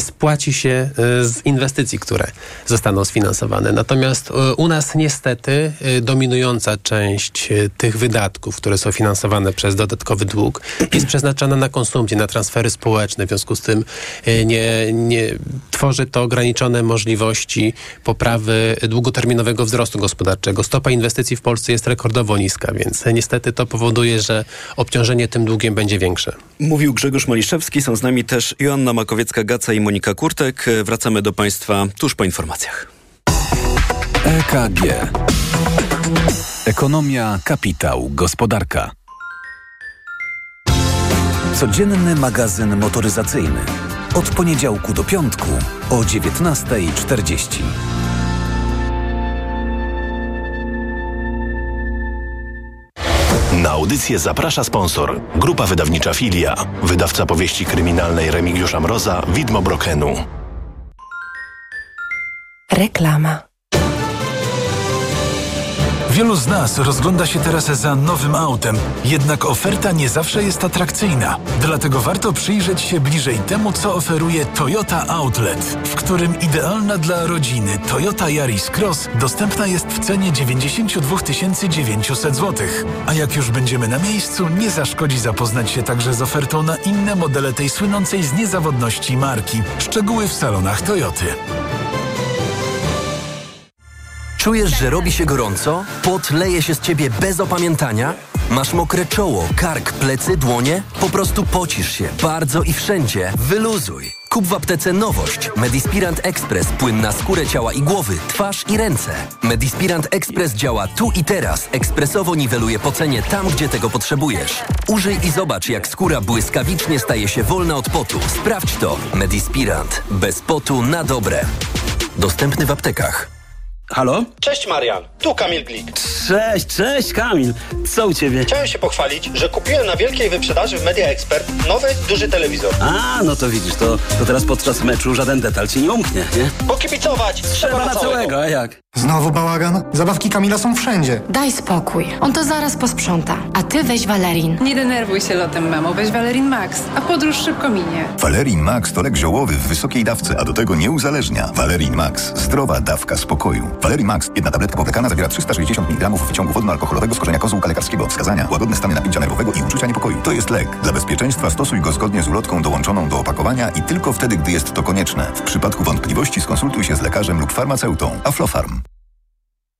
spłaci się e, z inwestycji, które zostaną sfinansowane. Natomiast e, u nas niestety dominująca część tych wydatków, które są finansowane przez dodatkowy dług, jest przeznaczana na konsumpcję, na transfery społeczne. W związku z tym nie, nie tworzy to ograniczone możliwości poprawy długoterminowego wzrostu gospodarczego. Stopa inwestycji w Polsce jest rekordowo niska, więc niestety to powoduje, że obciążenie tym długiem będzie większe. Mówił Grzegorz Maliszewski, są z nami też Joanna I Monika Kurtek. Wracamy do Państwa tuż po informacjach. EKG. Ekonomia, kapitał, gospodarka. Codzienny magazyn motoryzacyjny. Od poniedziałku do piątku o 19.40. Na audycję zaprasza sponsor. Grupa wydawnicza Filia. Wydawca powieści kryminalnej Remigiusza Mroza, Widmo Brokenu. Reklama. Wielu z nas rozgląda się teraz za nowym autem, jednak oferta nie zawsze jest atrakcyjna. Dlatego warto przyjrzeć się bliżej temu, co oferuje Toyota Outlet, w którym idealna dla rodziny Toyota Yaris Cross dostępna jest w cenie 92 900 zł. A jak już będziemy na miejscu, nie zaszkodzi zapoznać się także z ofertą na inne modele tej słynącej z niezawodności marki. Szczegóły w salonach Toyoty. Czujesz, że robi się gorąco? Pot leje się z ciebie bez opamiętania? Masz mokre czoło, kark, plecy, dłonie? Po prostu pocisz się bardzo i wszędzie. Wyluzuj. Kup w aptece nowość. Medispirant Express. Płyn na skórę ciała i głowy, twarz i ręce. Medispirant Express działa tu i teraz. Ekspresowo niweluje pocenie tam, gdzie tego potrzebujesz. Użyj i zobacz, jak skóra błyskawicznie staje się wolna od potu. Sprawdź to. Medispirant. Bez potu na dobre. Dostępny w aptekach. Halo? Cześć Marian, tu Kamil Glik. Cześć, cześć Kamil. Co u ciebie? Chciałem się pochwalić, że kupiłem na wielkiej wyprzedaży w Media Expert nowy, duży telewizor. A, no to widzisz, to, to teraz podczas meczu żaden detal ci nie umknie, nie? Pokibicować Trzeba na całego, a jak? Znowu bałagan? Zabawki Kamila są wszędzie. Daj spokój. On to zaraz posprząta. A ty weź Valerin. Nie denerwuj się lotem, mamo. Weź Valerin Max, a podróż szybko minie. Valerin Max to lek ziołowy w wysokiej dawce, a do tego nie uzależnia. Valerin Max. Zdrowa dawka spokoju. Valerin Max. Jedna tabletka powlekana zawiera 360 mg wyciągu wodno-alkoholowego z korzenia kozłka lekarskiego. Wskazania. Łagodne stany napięcia nerwowego i uczucia niepokoju. To jest lek. Dla bezpieczeństwa stosuj go zgodnie z ulotką dołączoną do opakowania i tylko wtedy, gdy jest to konieczne. W przypadku wątpliwości skonsultuj się z lekarzem lub farmaceutą. Aflofarm.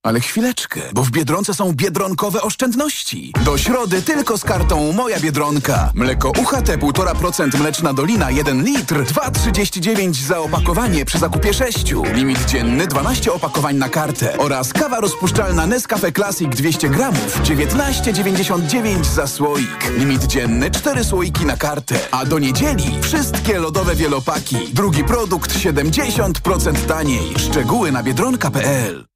Ale chwileczkę, bo w Biedronce są biedronkowe oszczędności. Do środy tylko z kartą Moja Biedronka. Mleko UHT 1,5% mleczna dolina 1 litr 2,39 za opakowanie przy zakupie 6. Limit dzienny 12 opakowań na kartę. Oraz kawa rozpuszczalna Nescafe Classic 200 gramów 19,99 za słoik. Limit dzienny 4 słoiki na kartę. A do niedzieli wszystkie lodowe wielopaki. Drugi produkt 70% taniej. Szczegóły na biedronka.pl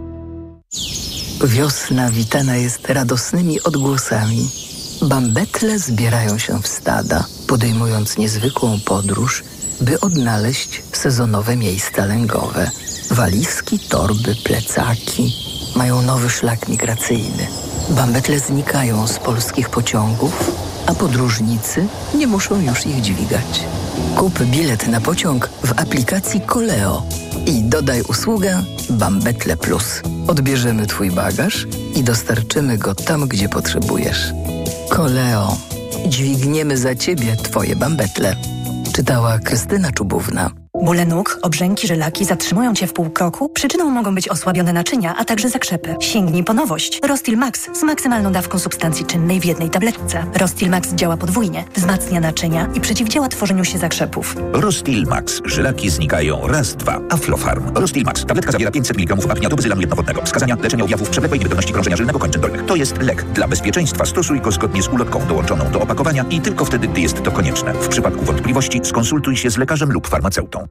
Wiosna witana jest radosnymi odgłosami. Bambetle zbierają się w stada, podejmując niezwykłą podróż, by odnaleźć sezonowe miejsca lęgowe. Walizki, torby, plecaki mają nowy szlak migracyjny. Bambetle znikają z polskich pociągów, a podróżnicy nie muszą już ich dźwigać. Kup bilet na pociąg w aplikacji Koleo i dodaj usługę Bambetle Plus. Odbierzemy Twój bagaż i dostarczymy go tam, gdzie potrzebujesz. Koleo. Dźwigniemy za Ciebie Twoje bambetle. Czytała Krystyna Czubówna. Bóle nóg, obrzęki, żylaki zatrzymują Cię w pół kroku? Przyczyną mogą być osłabione naczynia, a także zakrzepy. Sięgnij po nowość. Rostil Max z maksymalną dawką substancji czynnej w jednej tabletce. Rostil Max działa podwójnie, wzmacnia naczynia i przeciwdziała tworzeniu się zakrzepów. Rostil Max. Żylaki znikają raz, dwa. Aflofarm. Rostil Max. Tabletka zawiera 500 mg wapnia benzylanu jednowodnego. Wskazania leczenia objawów przewlekłej niewydolności krążenia żylnego kończyn dolnych. To jest lek. Dla bezpieczeństwa stosuj go zgodnie z ulotką dołączoną do opakowania i tylko wtedy, gdy jest to konieczne. W przypadku wątpliwości skonsultuj się z lekarzem lub farmaceutą.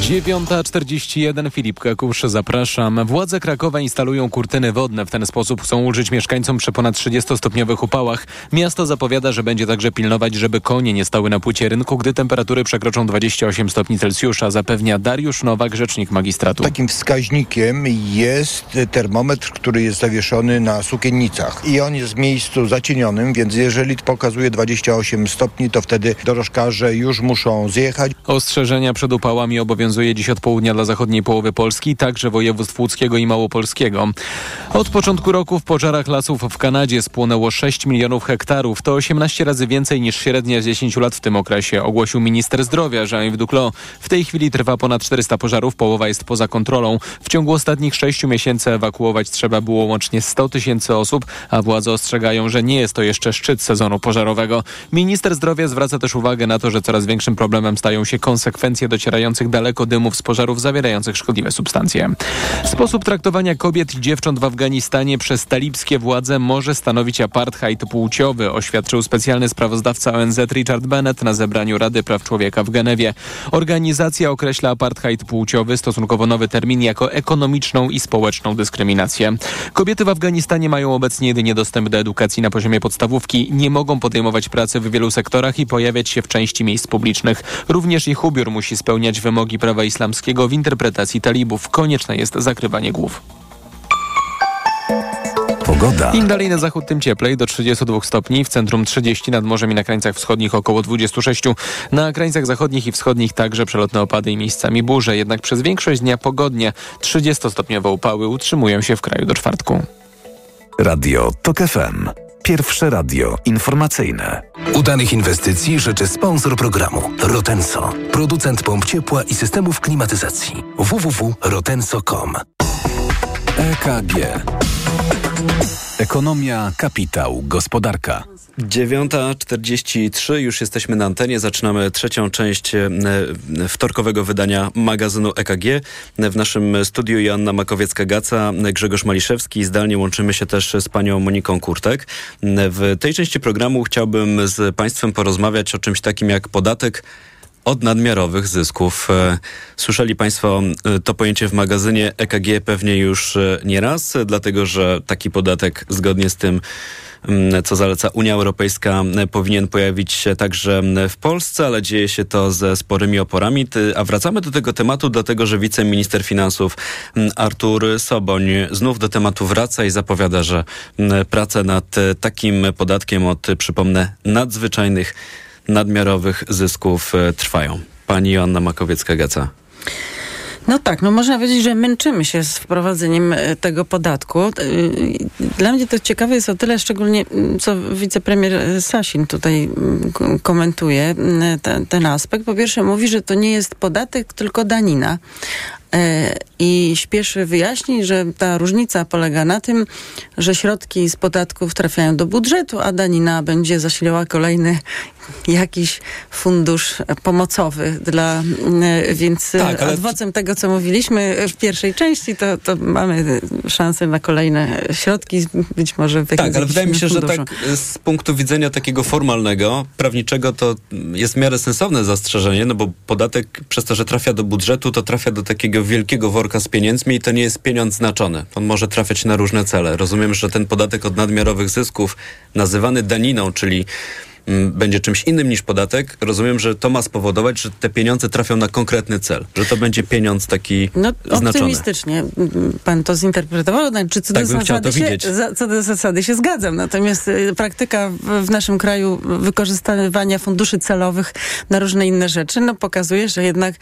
9.41 Filip Kakusz, zapraszam. Władze Krakowa instalują kurtyny wodne. W ten sposób chcą ulżyć mieszkańcom przy ponad 30-stopniowych upałach. Miasto zapowiada, że będzie także pilnować, żeby konie nie stały na płycie rynku, gdy temperatury przekroczą 28 stopni Celsjusza, zapewnia Dariusz Nowak, rzecznik magistratu. Takim wskaźnikiem jest termometr, który jest zawieszony na sukiennicach i on jest w miejscu zacienionym, więc jeżeli pokazuje 28 stopni, to wtedy dorożkarze już muszą zjechać. Ostrzeżenia przed upałami obowiązują obowiązuje dziś od południa dla zachodniej połowy Polski, także województw łódzkiego i małopolskiego. Od początku roku w pożarach lasów w Kanadzie spłonęło 6 milionów hektarów. To 18 razy więcej niż średnia z 10 lat w tym okresie, ogłosił minister zdrowia Jean-Yves Duclos. W tej chwili trwa ponad 400 pożarów, połowa jest poza kontrolą. W ciągu ostatnich 6 miesięcy ewakuować trzeba było łącznie 100 tysięcy osób, a władze ostrzegają, że nie jest to jeszcze szczyt sezonu pożarowego. Minister zdrowia zwraca też uwagę na to, że coraz większym problemem stają się konsekwencje docierających daleko dymów z pożarów zawierających szkodliwe substancje. Sposób traktowania kobiet i dziewcząt w Afganistanie przez talibskie władze może stanowić apartheid płciowy, oświadczył specjalny sprawozdawca ONZ Richard Bennett na zebraniu Rady Praw Człowieka w Genewie. Organizacja określa apartheid płciowy, stosunkowo nowy termin, jako ekonomiczną i społeczną dyskryminację. Kobiety w Afganistanie mają obecnie jedynie dostęp do edukacji na poziomie podstawówki, nie mogą podejmować pracy w wielu sektorach i pojawiać się w części miejsc publicznych. Również ich ubiór musi spełniać wymogi prawa islamskiego w interpretacji talibów. Konieczne jest zakrywanie głów. Pogoda. Im dalej na zachód, tym cieplej, do 32 stopni, w centrum 30, nad morzem i na krańcach wschodnich około 26. Na krańcach zachodnich i wschodnich także przelotne opady i miejscami burze, jednak przez większość dnia pogodnie. 30-stopniowe upały utrzymują się w kraju do czwartku. Radio TOK FM. Pierwsze radio informacyjne. Udanych inwestycji życzy sponsor programu Rotenso, producent pomp ciepła i systemów klimatyzacji. www.rotenso.com EKG. Ekonomia, kapitał, gospodarka. 9.43, już jesteśmy na antenie. Zaczynamy trzecią część e, wtorkowego wydania magazynu EKG. W naszym studiu Joanna Makowiecka-Gaca, Grzegorz Maliszewski. Zdalnie łączymy się też z panią Moniką Kurtek. W tej części programu chciałbym z państwem porozmawiać o czymś takim jak podatek od nadmiarowych zysków. E, słyszeli Państwo e, to pojęcie w magazynie EKG pewnie już e, nieraz, dlatego że taki podatek zgodnie z tym, co zaleca Unia Europejska, powinien pojawić się także w Polsce, ale dzieje się to ze sporymi oporami. A wracamy do tego tematu, dlatego że wiceminister finansów Artur Soboń znów do tematu wraca i zapowiada, że prace nad takim podatkiem od, przypomnę, nadzwyczajnych nadmiarowych zysków e, trwają. Pani Joanna Makowiecka-Gaca. No tak, no można powiedzieć, że męczymy się z wprowadzeniem e, tego podatku. E, dla mnie to ciekawe jest o tyle, szczególnie co wicepremier Sasin tutaj komentuje ten, ten aspekt. Po pierwsze mówi, że to nie jest podatek, tylko danina. E, I śpieszy wyjaśnić, że ta różnica polega na tym, że środki z podatków trafiają do budżetu, a danina będzie zasilała kolejny jakiś fundusz pomocowy dla, e, więc tak, ale... adwocem tego, co mówiliśmy w pierwszej części, to, to mamy szansę na kolejne środki, być może w Tak, ale wydaje mi się, funduszu. że tak z punktu widzenia takiego formalnego, prawniczego, to jest w miarę sensowne zastrzeżenie, no bo podatek przez to, że trafia do budżetu, to trafia do takiego wielkiego worka z pieniędzmi i to nie jest pieniądz znaczony. On może trafiać na różne cele. Rozumiem, że ten podatek od nadmiarowych zysków, nazywany daniną, czyli będzie czymś innym niż podatek, rozumiem, że to ma spowodować, że te pieniądze trafią na konkretny cel, że to będzie pieniądz taki no, znaczony. Optymistycznie pan to zinterpretował, znaczy co, tak do zasady się, za, co do zasady się zgadzam, natomiast y, praktyka w, naszym kraju wykorzystywania funduszy celowych na różne inne rzeczy, no pokazuje, że jednak,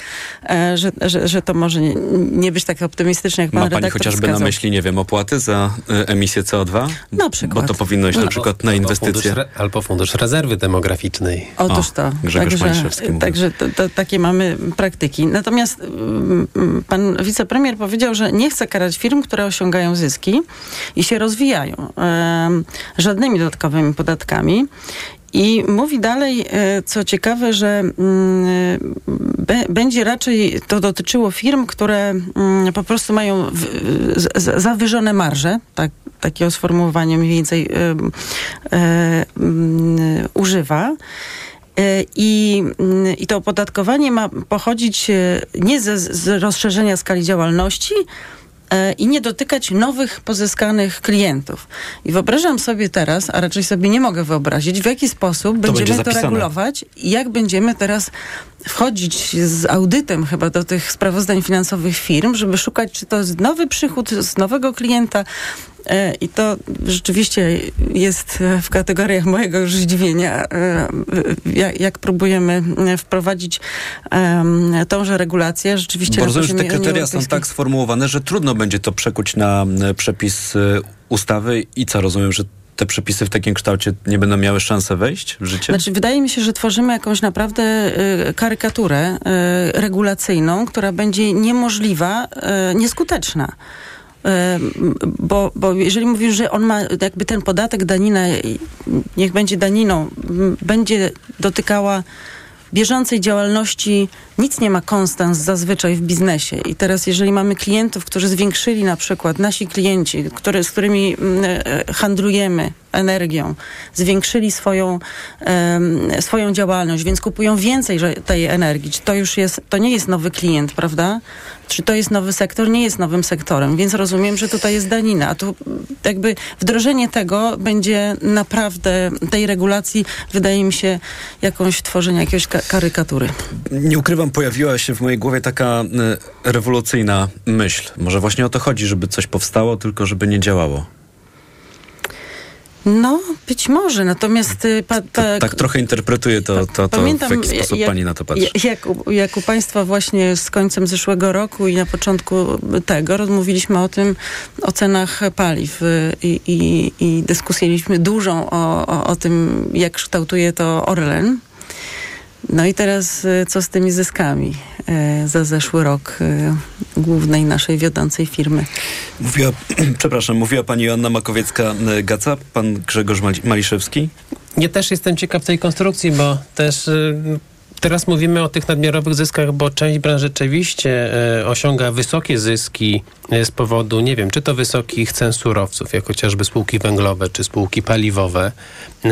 e, że, że, że, to może nie, nie, być tak optymistyczne, jak pan Ma pani chociażby wskazał. na myśli, nie wiem, opłaty za y, emisję CO2? Na przykład. Bo to powinno iść no, na przykład na inwestycje. Albo fundusz, albo fundusz rezerwy demograficznej. Otóż to. Grzegorz także także to, to, takie mamy praktyki. Natomiast mm, mm, pan wicepremier powiedział, że nie chce karać firm, które osiągają zyski i się rozwijają żadnymi dodatkowymi podatkami. I mówi dalej, e, co ciekawe, że mm, będzie raczej to dotyczyło firm, które po prostu mają zawyżone marże, tak, takiego sformułowania mniej więcej e, używa. E, I, I to opodatkowanie ma pochodzić nie ze, z rozszerzenia skali działalności, E, i nie dotykać nowych pozyskanych klientów. I wyobrażam sobie teraz, a raczej sobie nie mogę wyobrazić, w jaki sposób to będziemy to regulować i jak będziemy teraz wchodzić z audytem chyba do tych sprawozdań finansowych firm, żeby szukać, czy to jest nowy przychód z nowego klienta, e, i to rzeczywiście jest w kategoriach mojego już zdziwienia, e, jak, próbujemy wprowadzić um, tąże regulację. Rzeczywiście Bo rozumiem, że te kryteria są tak sformułowane, że trudno będzie to przekuć na przepis ustawy. I co, rozumiem, że te przepisy w takim kształcie nie będą miały szansy wejść w życie? Znaczy, wydaje mi się, że tworzymy jakąś naprawdę y, karykaturę y, regulacyjną, która będzie niemożliwa, y, nieskuteczna. Y, bo, bo jeżeli mówisz, że on ma jakby ten podatek, danina, niech będzie daniną, będzie dotykała bieżącej działalności nic nie ma konstans zazwyczaj w biznesie. I teraz, jeżeli mamy klientów, którzy zwiększyli na przykład, nasi klienci, który, z którymi mm, e, handlujemy energią, zwiększyli swoją, swoją działalność, więc kupują więcej tej energii. Czy to już jest, to nie jest nowy klient, prawda? Czy to jest nowy sektor? Nie jest nowym sektorem, więc rozumiem, że tutaj jest danina. A tu jakby wdrożenie tego będzie naprawdę, tej regulacji, wydaje mi się, jakąś tworzenie jakiejś karykatury. Nie ukrywam, pojawiła się w mojej głowie taka y, rewolucyjna myśl. Może właśnie o to chodzi, żeby coś powstało, tylko żeby nie działało. No, być może, natomiast... y, Pa, pa, Tak trochę interpretuję to, to, to w jaki sposób jak, pani na to patrzy. Jak u, jak u Państwa właśnie z końcem zeszłego roku i na początku tego rozmówiliśmy o tym, o cenach paliw y, i, i, i dyskutowaliśmy dużą o, o, o tym, jak kształtuje to Orlen. No i teraz y, co z tymi zyskami y, za zeszły rok y, głównej naszej wiodącej firmy? Mówiła, przepraszam, mówiła pani Joanna Makowiecka-Gaca, pan Grzegorz Mali- Maliszewski? Ja też jestem ciekaw tej konstrukcji, bo też teraz mówimy o tych nadmiarowych zyskach, bo część branż rzeczywiście y, osiąga wysokie zyski y, z powodu, nie wiem, czy to wysokich cen surowców, jak chociażby spółki węglowe, czy spółki paliwowe, y,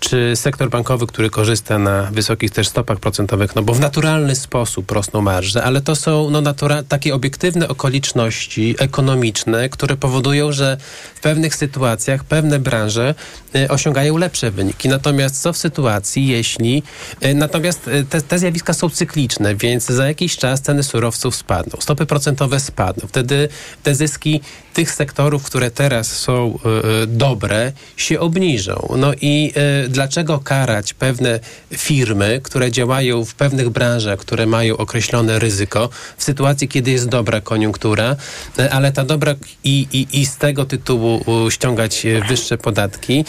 czy sektor bankowy, który korzysta na wysokich też stopach procentowych, no bo w naturalny sposób rosną marże, ale to są no, natura- takie obiektywne okoliczności ekonomiczne, które powodują, że w pewnych sytuacjach pewne branże osiągają lepsze wyniki. Natomiast co w sytuacji, jeśli... y, Y, te, te zjawiska są cykliczne, więc za jakiś czas ceny surowców spadną, stopy procentowe spadną. Wtedy te zyski tych sektorów, które teraz są y, y, dobre, się obniżą. No i dlaczego karać pewne firmy, które działają w pewnych branżach, które mają określone ryzyko, w sytuacji, kiedy jest dobra koniunktura, ale ta dobra i, i, i z tego tytułu ściągać wyższe podatki,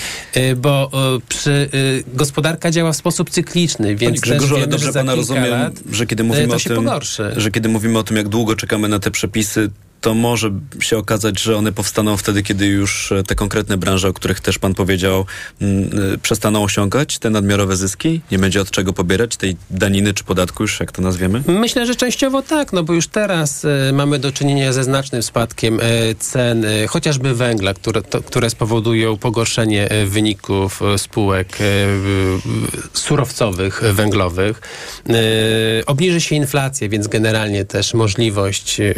bo przy, gospodarka działa w sposób cykliczny, więc Panie Też ale dobrze pana rozumiem, lat, że kiedy mówimy o tym, pogorszy. że kiedy mówimy o tym, jak długo czekamy na te przepisy, to może się okazać, że one powstaną wtedy, kiedy już e, te konkretne branże, o których też pan powiedział, mm, y, przestaną osiągać te nadmiarowe zyski? Nie będzie od czego pobierać tej daniny czy podatku już, jak to nazwiemy? Myślę, że częściowo tak, no bo już teraz e, mamy do czynienia ze znacznym spadkiem e, cen, e, chociażby węgla, które, to, które spowodują pogorszenie e, wyników e, spółek e, surowcowych, e, węglowych. E, obniży się inflacja, więc generalnie też możliwość e,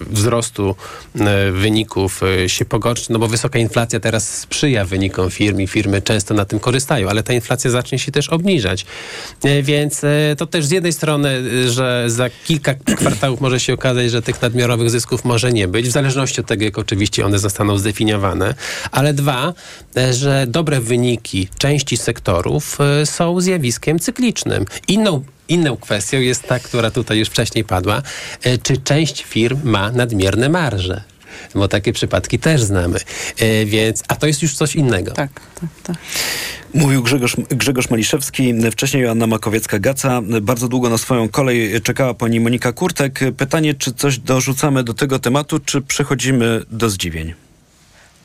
wzrostu e, wyników e, się pogorszy, no bo wysoka inflacja teraz sprzyja wynikom firm i firmy często na tym korzystają, ale ta inflacja zacznie się też obniżać. E, Więc to też z jednej strony, że za kilka kwartałów może się okazać, że tych nadmiarowych zysków może nie być, w zależności od tego, jak oczywiście one zostaną zdefiniowane, ale dwa, że dobre wyniki części sektorów są zjawiskiem cyklicznym. Inną Inną kwestią jest ta, która tutaj już wcześniej padła, e, czy część firm ma nadmierne marże. Bo takie przypadki też znamy. E, Więc, a to jest już coś innego. Tak, tak, tak. Mówił Grzegorz, Grzegorz Maliszewski, wcześniej Joanna Makowiecka-Gaca. Bardzo długo na swoją kolej czekała pani Monika Kurtek. Pytanie, czy coś dorzucamy do tego tematu, czy przechodzimy do zdziwień?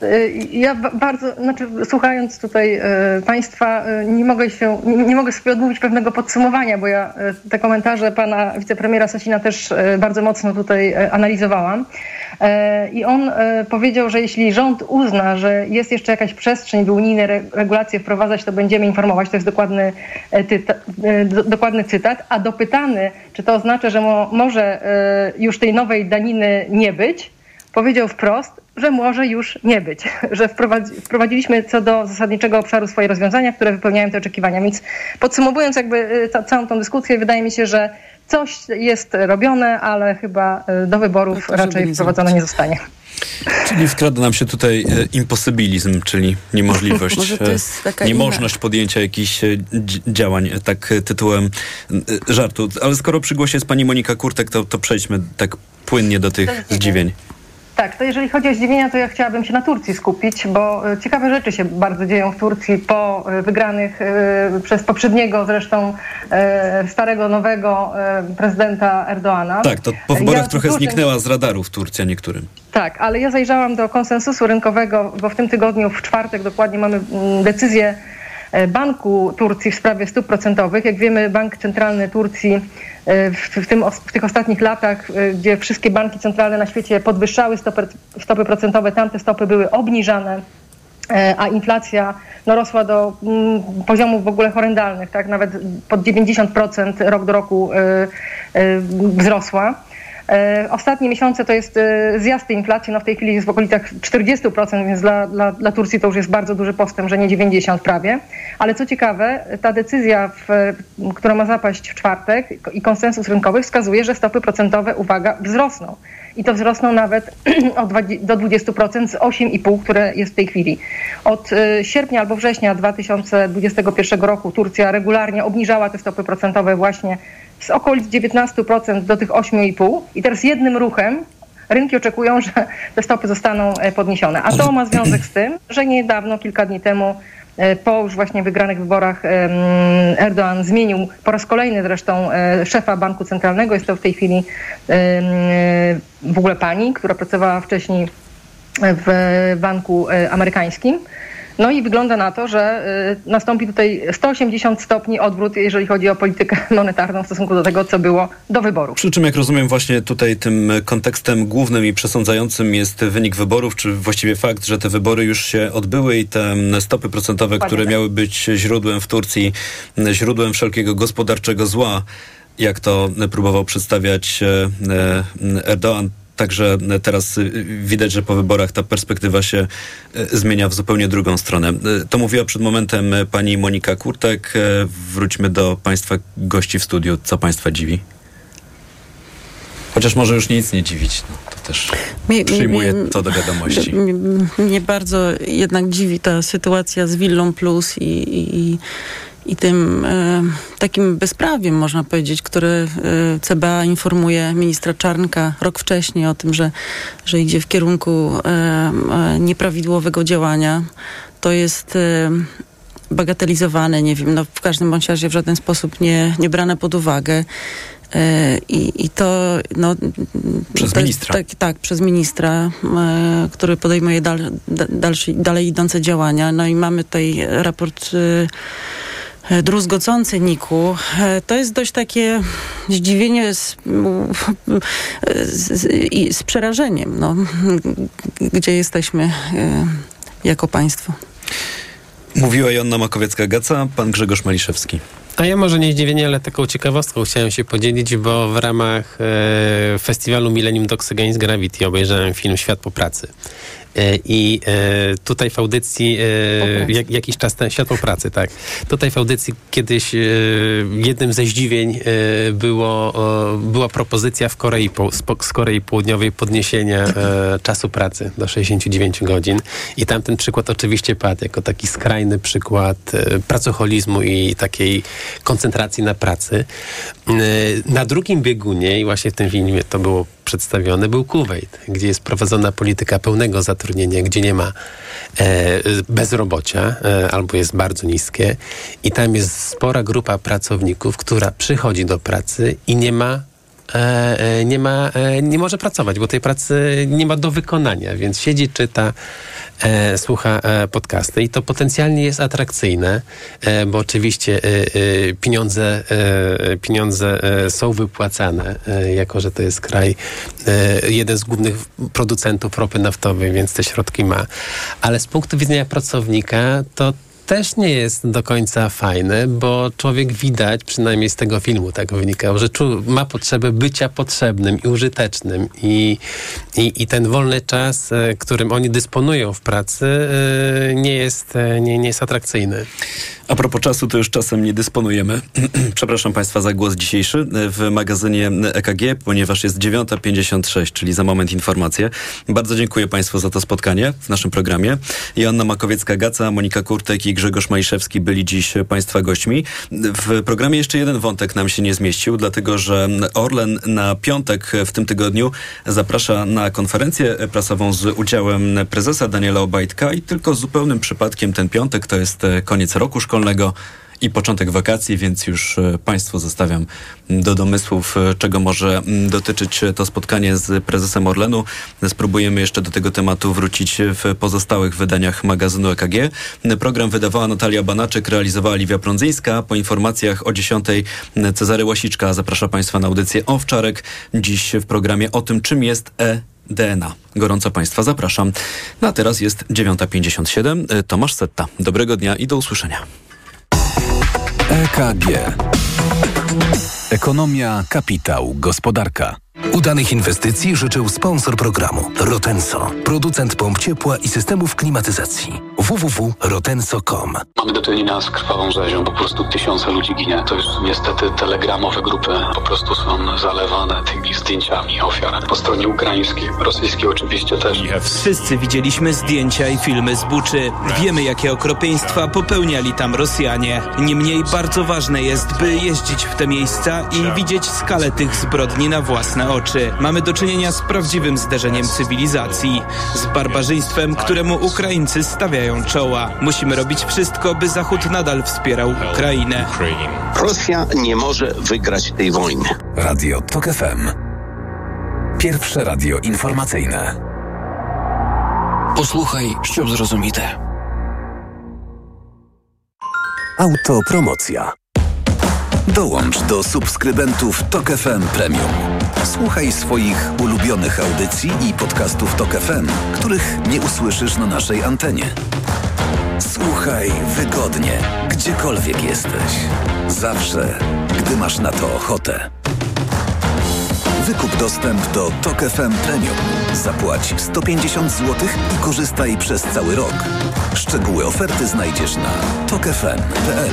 Y, Ja ba- bardzo, znaczy słuchając tutaj e, Państwa, e, nie mogę się, nie, mogę sobie odmówić pewnego podsumowania, bo ja te komentarze pana wicepremiera Sasina też bardzo mocno tutaj analizowałam. I on powiedział, że jeśli rząd uzna, że jest jeszcze jakaś przestrzeń, by unijne re- regulacje wprowadzać, to będziemy informować. To jest dokładny, tyta, do, dokładny cytat. A dopytany, czy to oznacza, że mo, może już tej nowej daniny nie być, powiedział wprost, że może już nie być, że wprowadzi, wprowadziliśmy co do zasadniczego obszaru swoje rozwiązania, które wypełniają te oczekiwania. Więc podsumowując jakby y, ca, całą tą dyskusję, wydaje mi się, że coś jest robione, ale chyba y, do wyborów żeby raczej nie wprowadzone nie zostanie. Czyli wkrada nam się tutaj e, imposybilizm, czyli niemożliwość, niemożność podjęcia jakichś dzi- działań, tak tytułem żartu. Ale skoro przy głosie jest pani Monika Kurtek, to, to przejdźmy tak płynnie do tych zdziwień. Tak, to jeżeli chodzi o zdziwienia, to ja chciałabym się na Turcji skupić, bo y, ciekawe rzeczy się bardzo dzieją w Turcji po y, wygranych y, przez poprzedniego zresztą starego, nowego prezydenta Erdoana. Tak, to po wyborach Ja trochę zniknęła z radarów Turcja niektórym. Tak, ale ja zajrzałam do konsensusu rynkowego, bo w tym tygodniu, w czwartek dokładnie mamy mm, decyzję e, Banku Turcji w sprawie stóp procentowych. Jak wiemy, Bank Centralny Turcji e, w, tym, w tych ostatnich latach, e, gdzie wszystkie banki centralne na świecie podwyższały stopy, stopy procentowe, tamte stopy były obniżane e, a inflacja no, rosła do mm, poziomów w ogóle horrendalnych, tak? nawet pod 90% rok do roku e, e, wzrosła. E, Ostatnie miesiące to jest e, zjazd tej inflacji, no w tej chwili jest w okolicach 40%, więc dla, dla, dla Turcji to już jest bardzo duży postęp, że nie 90 prawie. Ale co ciekawe, ta decyzja, w, która ma zapaść w czwartek i konsensus rynkowy wskazuje, że stopy procentowe, uwaga, wzrosną. I to wzrosną nawet o 20 do 20% z 8,5, które jest w tej chwili. Od e, sierpnia albo września 2021 roku Turcja regularnie obniżała te stopy procentowe właśnie z okolic 19% do tych 8,5 i teraz jednym ruchem rynki oczekują, że te stopy zostaną e, podniesione. A to ma związek z tym, że niedawno, kilka dni temu, e, po już właśnie wygranych wyborach Erdoğan zmienił po raz kolejny zresztą e, szefa banku centralnego. Jest to w tej chwili w ogóle pani, która pracowała wcześniej w banku amerykańskim. No i wygląda na to, że y, nastąpi tutaj 180 stopni odwrót, jeżeli chodzi o politykę monetarną w stosunku do tego, co było do wyborów. Przy czym, jak rozumiem, właśnie tutaj tym kontekstem głównym i przesądzającym jest wynik wyborów, czy właściwie fakt, że te wybory już się odbyły i te stopy procentowe, które tak. miały być źródłem w Turcji, źródłem wszelkiego gospodarczego zła, jak to próbował przedstawiać e, e, Erdoğan. Także teraz y, widać, że po wyborach ta perspektywa się y, zmienia w zupełnie drugą stronę. Y, To mówiła przed momentem pani Monika Kurtek. Wróćmy do państwa gości w studiu. Co państwa dziwi? Chociaż może już nic nie dziwić. No, to też mi- przyjmuję to do wiadomości. Mnie bardzo jednak dziwi ta sytuacja z Willą Plus i, i, i tym e, takim bezprawiem, można powiedzieć, które e, CBA informuje ministra Czarnka rok wcześniej o tym, że, że idzie w kierunku e, nieprawidłowego działania. To jest bagatelizowane, nie wiem, no w każdym bądź razie w żaden sposób nie, nie brane pod uwagę. I, I to, no, Przez ministra. Tak, tak, przez ministra, e, który podejmuje dal, da, dalszy, dalej idące działania. No i mamy tutaj raport e, druzgocący Niku. E, To jest dość takie zdziwienie z, z, z przerażeniem, no, gdzie jesteśmy e, jako państwo. Mówiła Joanna Makowiecka-Gaca, pan Grzegorz Maliszewski. A ja może nie zdziwienie, ale taką ciekawostką chciałem się podzielić, bo w ramach e, festiwalu Millennium Dogs Against Gravity obejrzałem film Świat po pracy. E, I e, tutaj w audycji e, jak, jakiś czas temu, Świat po pracy, tak. Tutaj w audycji kiedyś jednym ze zdziwień było, była propozycja w Korei, z Korei Południowej podniesienia czasu pracy do 69 godzin. I tamten przykład oczywiście padł jako taki skrajny przykład pracoholizmu i takiej koncentracji na pracy. Na drugim biegunie, i właśnie w tym filmie to było przedstawione, był Kuwait, gdzie jest prowadzona polityka pełnego zatrudnienia, gdzie nie ma e, bezrobocia e, albo jest bardzo niskie. I tam jest spora grupa pracowników, która przychodzi do pracy i nie ma nie ma, e, nie może pracować, bo tej pracy nie ma do wykonania, więc siedzi, czyta, e, słucha e, podcasty i to potencjalnie jest atrakcyjne, e, bo oczywiście e, e, pieniądze, e, pieniądze e, są wypłacane, e, jako że to jest kraj, e, jeden z głównych producentów ropy naftowej, więc te środki ma. Ale z punktu widzenia pracownika to też nie jest do końca fajne, bo człowiek widać, przynajmniej z tego filmu tak wynikało, że ma potrzebę bycia potrzebnym i użytecznym i, i, i ten wolny czas, e, którym oni dysponują w pracy, e, nie jest, e, nie, nie jest atrakcyjny. A propos czasu, to już czasem nie dysponujemy. Przepraszam Państwa za głos dzisiejszy w magazynie EKG, ponieważ jest 9.56, czyli za moment informacje. Bardzo dziękuję Państwu za to spotkanie w naszym programie. Joanna Makowiecka-Gaca, Monika Kurtek i Grzegorz Maliszewski byli dziś Państwa gośćmi. W programie jeszcze jeden wątek nam się nie zmieścił, dlatego że Orlen na piątek w tym tygodniu zaprasza na konferencję prasową z udziałem prezesa Daniela Obajtka i tylko zupełnym przypadkiem ten piątek to jest koniec roku szkolnego i początek wakacji, więc już e, Państwu zostawiam do domysłów, e, czego może mm, dotyczyć to spotkanie z prezesem Orlenu. Spróbujemy jeszcze do tego tematu wrócić w pozostałych wydaniach magazynu EKG. Program wydawała Natalia Banaczek, realizowała Liwia Prądzyńska. Po informacjach o 10 Cezary Łasiczka zaprasza Państwa na audycję Owczarek. Dziś w programie o tym, czym jest e DNA. Gorąco Państwa zapraszam. No a teraz jest 9.57. Tomasz Setta. Dobrego dnia i do usłyszenia. EKG. Ekonomia, kapitał, gospodarka. Udanych inwestycji życzył sponsor programu Rotenso, producent pomp ciepła i systemów klimatyzacji. www.rotenso.com Mamy do czynienia z krwawą rzezią, po prostu tysiące ludzi ginie. To już niestety telegramowe grupy po prostu są zalewane tymi zdjęciami ofiar. Po stronie ukraińskiej, rosyjskiej oczywiście też. Wszyscy widzieliśmy zdjęcia i filmy z Buczy. Wiemy, jakie okropieństwa popełniali tam Rosjanie. Niemniej bardzo ważne jest, by jeździć w te miejsca i widzieć skalę tych zbrodni na własne oczy. Mamy do czynienia z prawdziwym zderzeniem cywilizacji, z barbarzyństwem, któremu Ukraińcy stawiają czoła. Musimy robić wszystko, by Zachód nadal wspierał Ukrainę. Rosja nie może wygrać tej wojny. Radio TOK FM. Pierwsze radio informacyjne. Послухай, щоб зрозуміти. Autopromocja. Dołącz do subskrybentów TOK FM Premium. Słuchaj swoich ulubionych audycji i podcastów TOK FM, których nie usłyszysz na naszej antenie. Słuchaj wygodnie, gdziekolwiek jesteś. Zawsze, gdy masz na to ochotę. Wykup dostęp do TOK FM Premium. Zapłać 150 zł i korzystaj przez cały rok. Szczegóły oferty znajdziesz na tokefm.pl.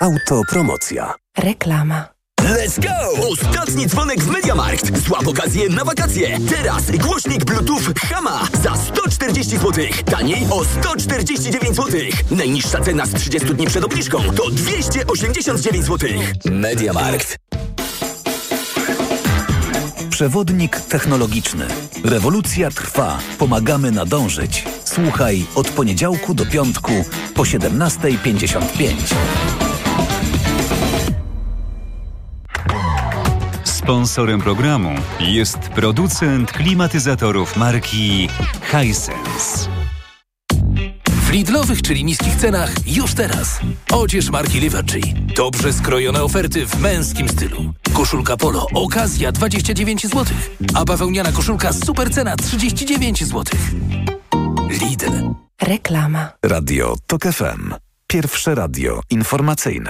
Autopromocja. Reklama. Let's go! Ostatni dzwonek w Mediamarkt. Złap okazję na wakacje. Teraz głośnik Bluetooth Hama za 140 zł. Taniej o 149 zł. Najniższa cena z 30 dni przed obniżką to 289 zł. Mediamarkt. Przewodnik technologiczny. Rewolucja trwa. Pomagamy nadążyć. Słuchaj od poniedziałku do piątku po 17.55. Sponsorem programu jest producent klimatyzatorów marki Hisense. W Lidlowych, czyli niskich cenach już teraz. Odzież marki Livacci. Dobrze skrojone oferty w męskim stylu. Koszulka polo, okazja 29 zł. A bawełniana koszulka super cena 39 zł. Lidl. Reklama. Radio TOK FM. Pierwsze radio informacyjne.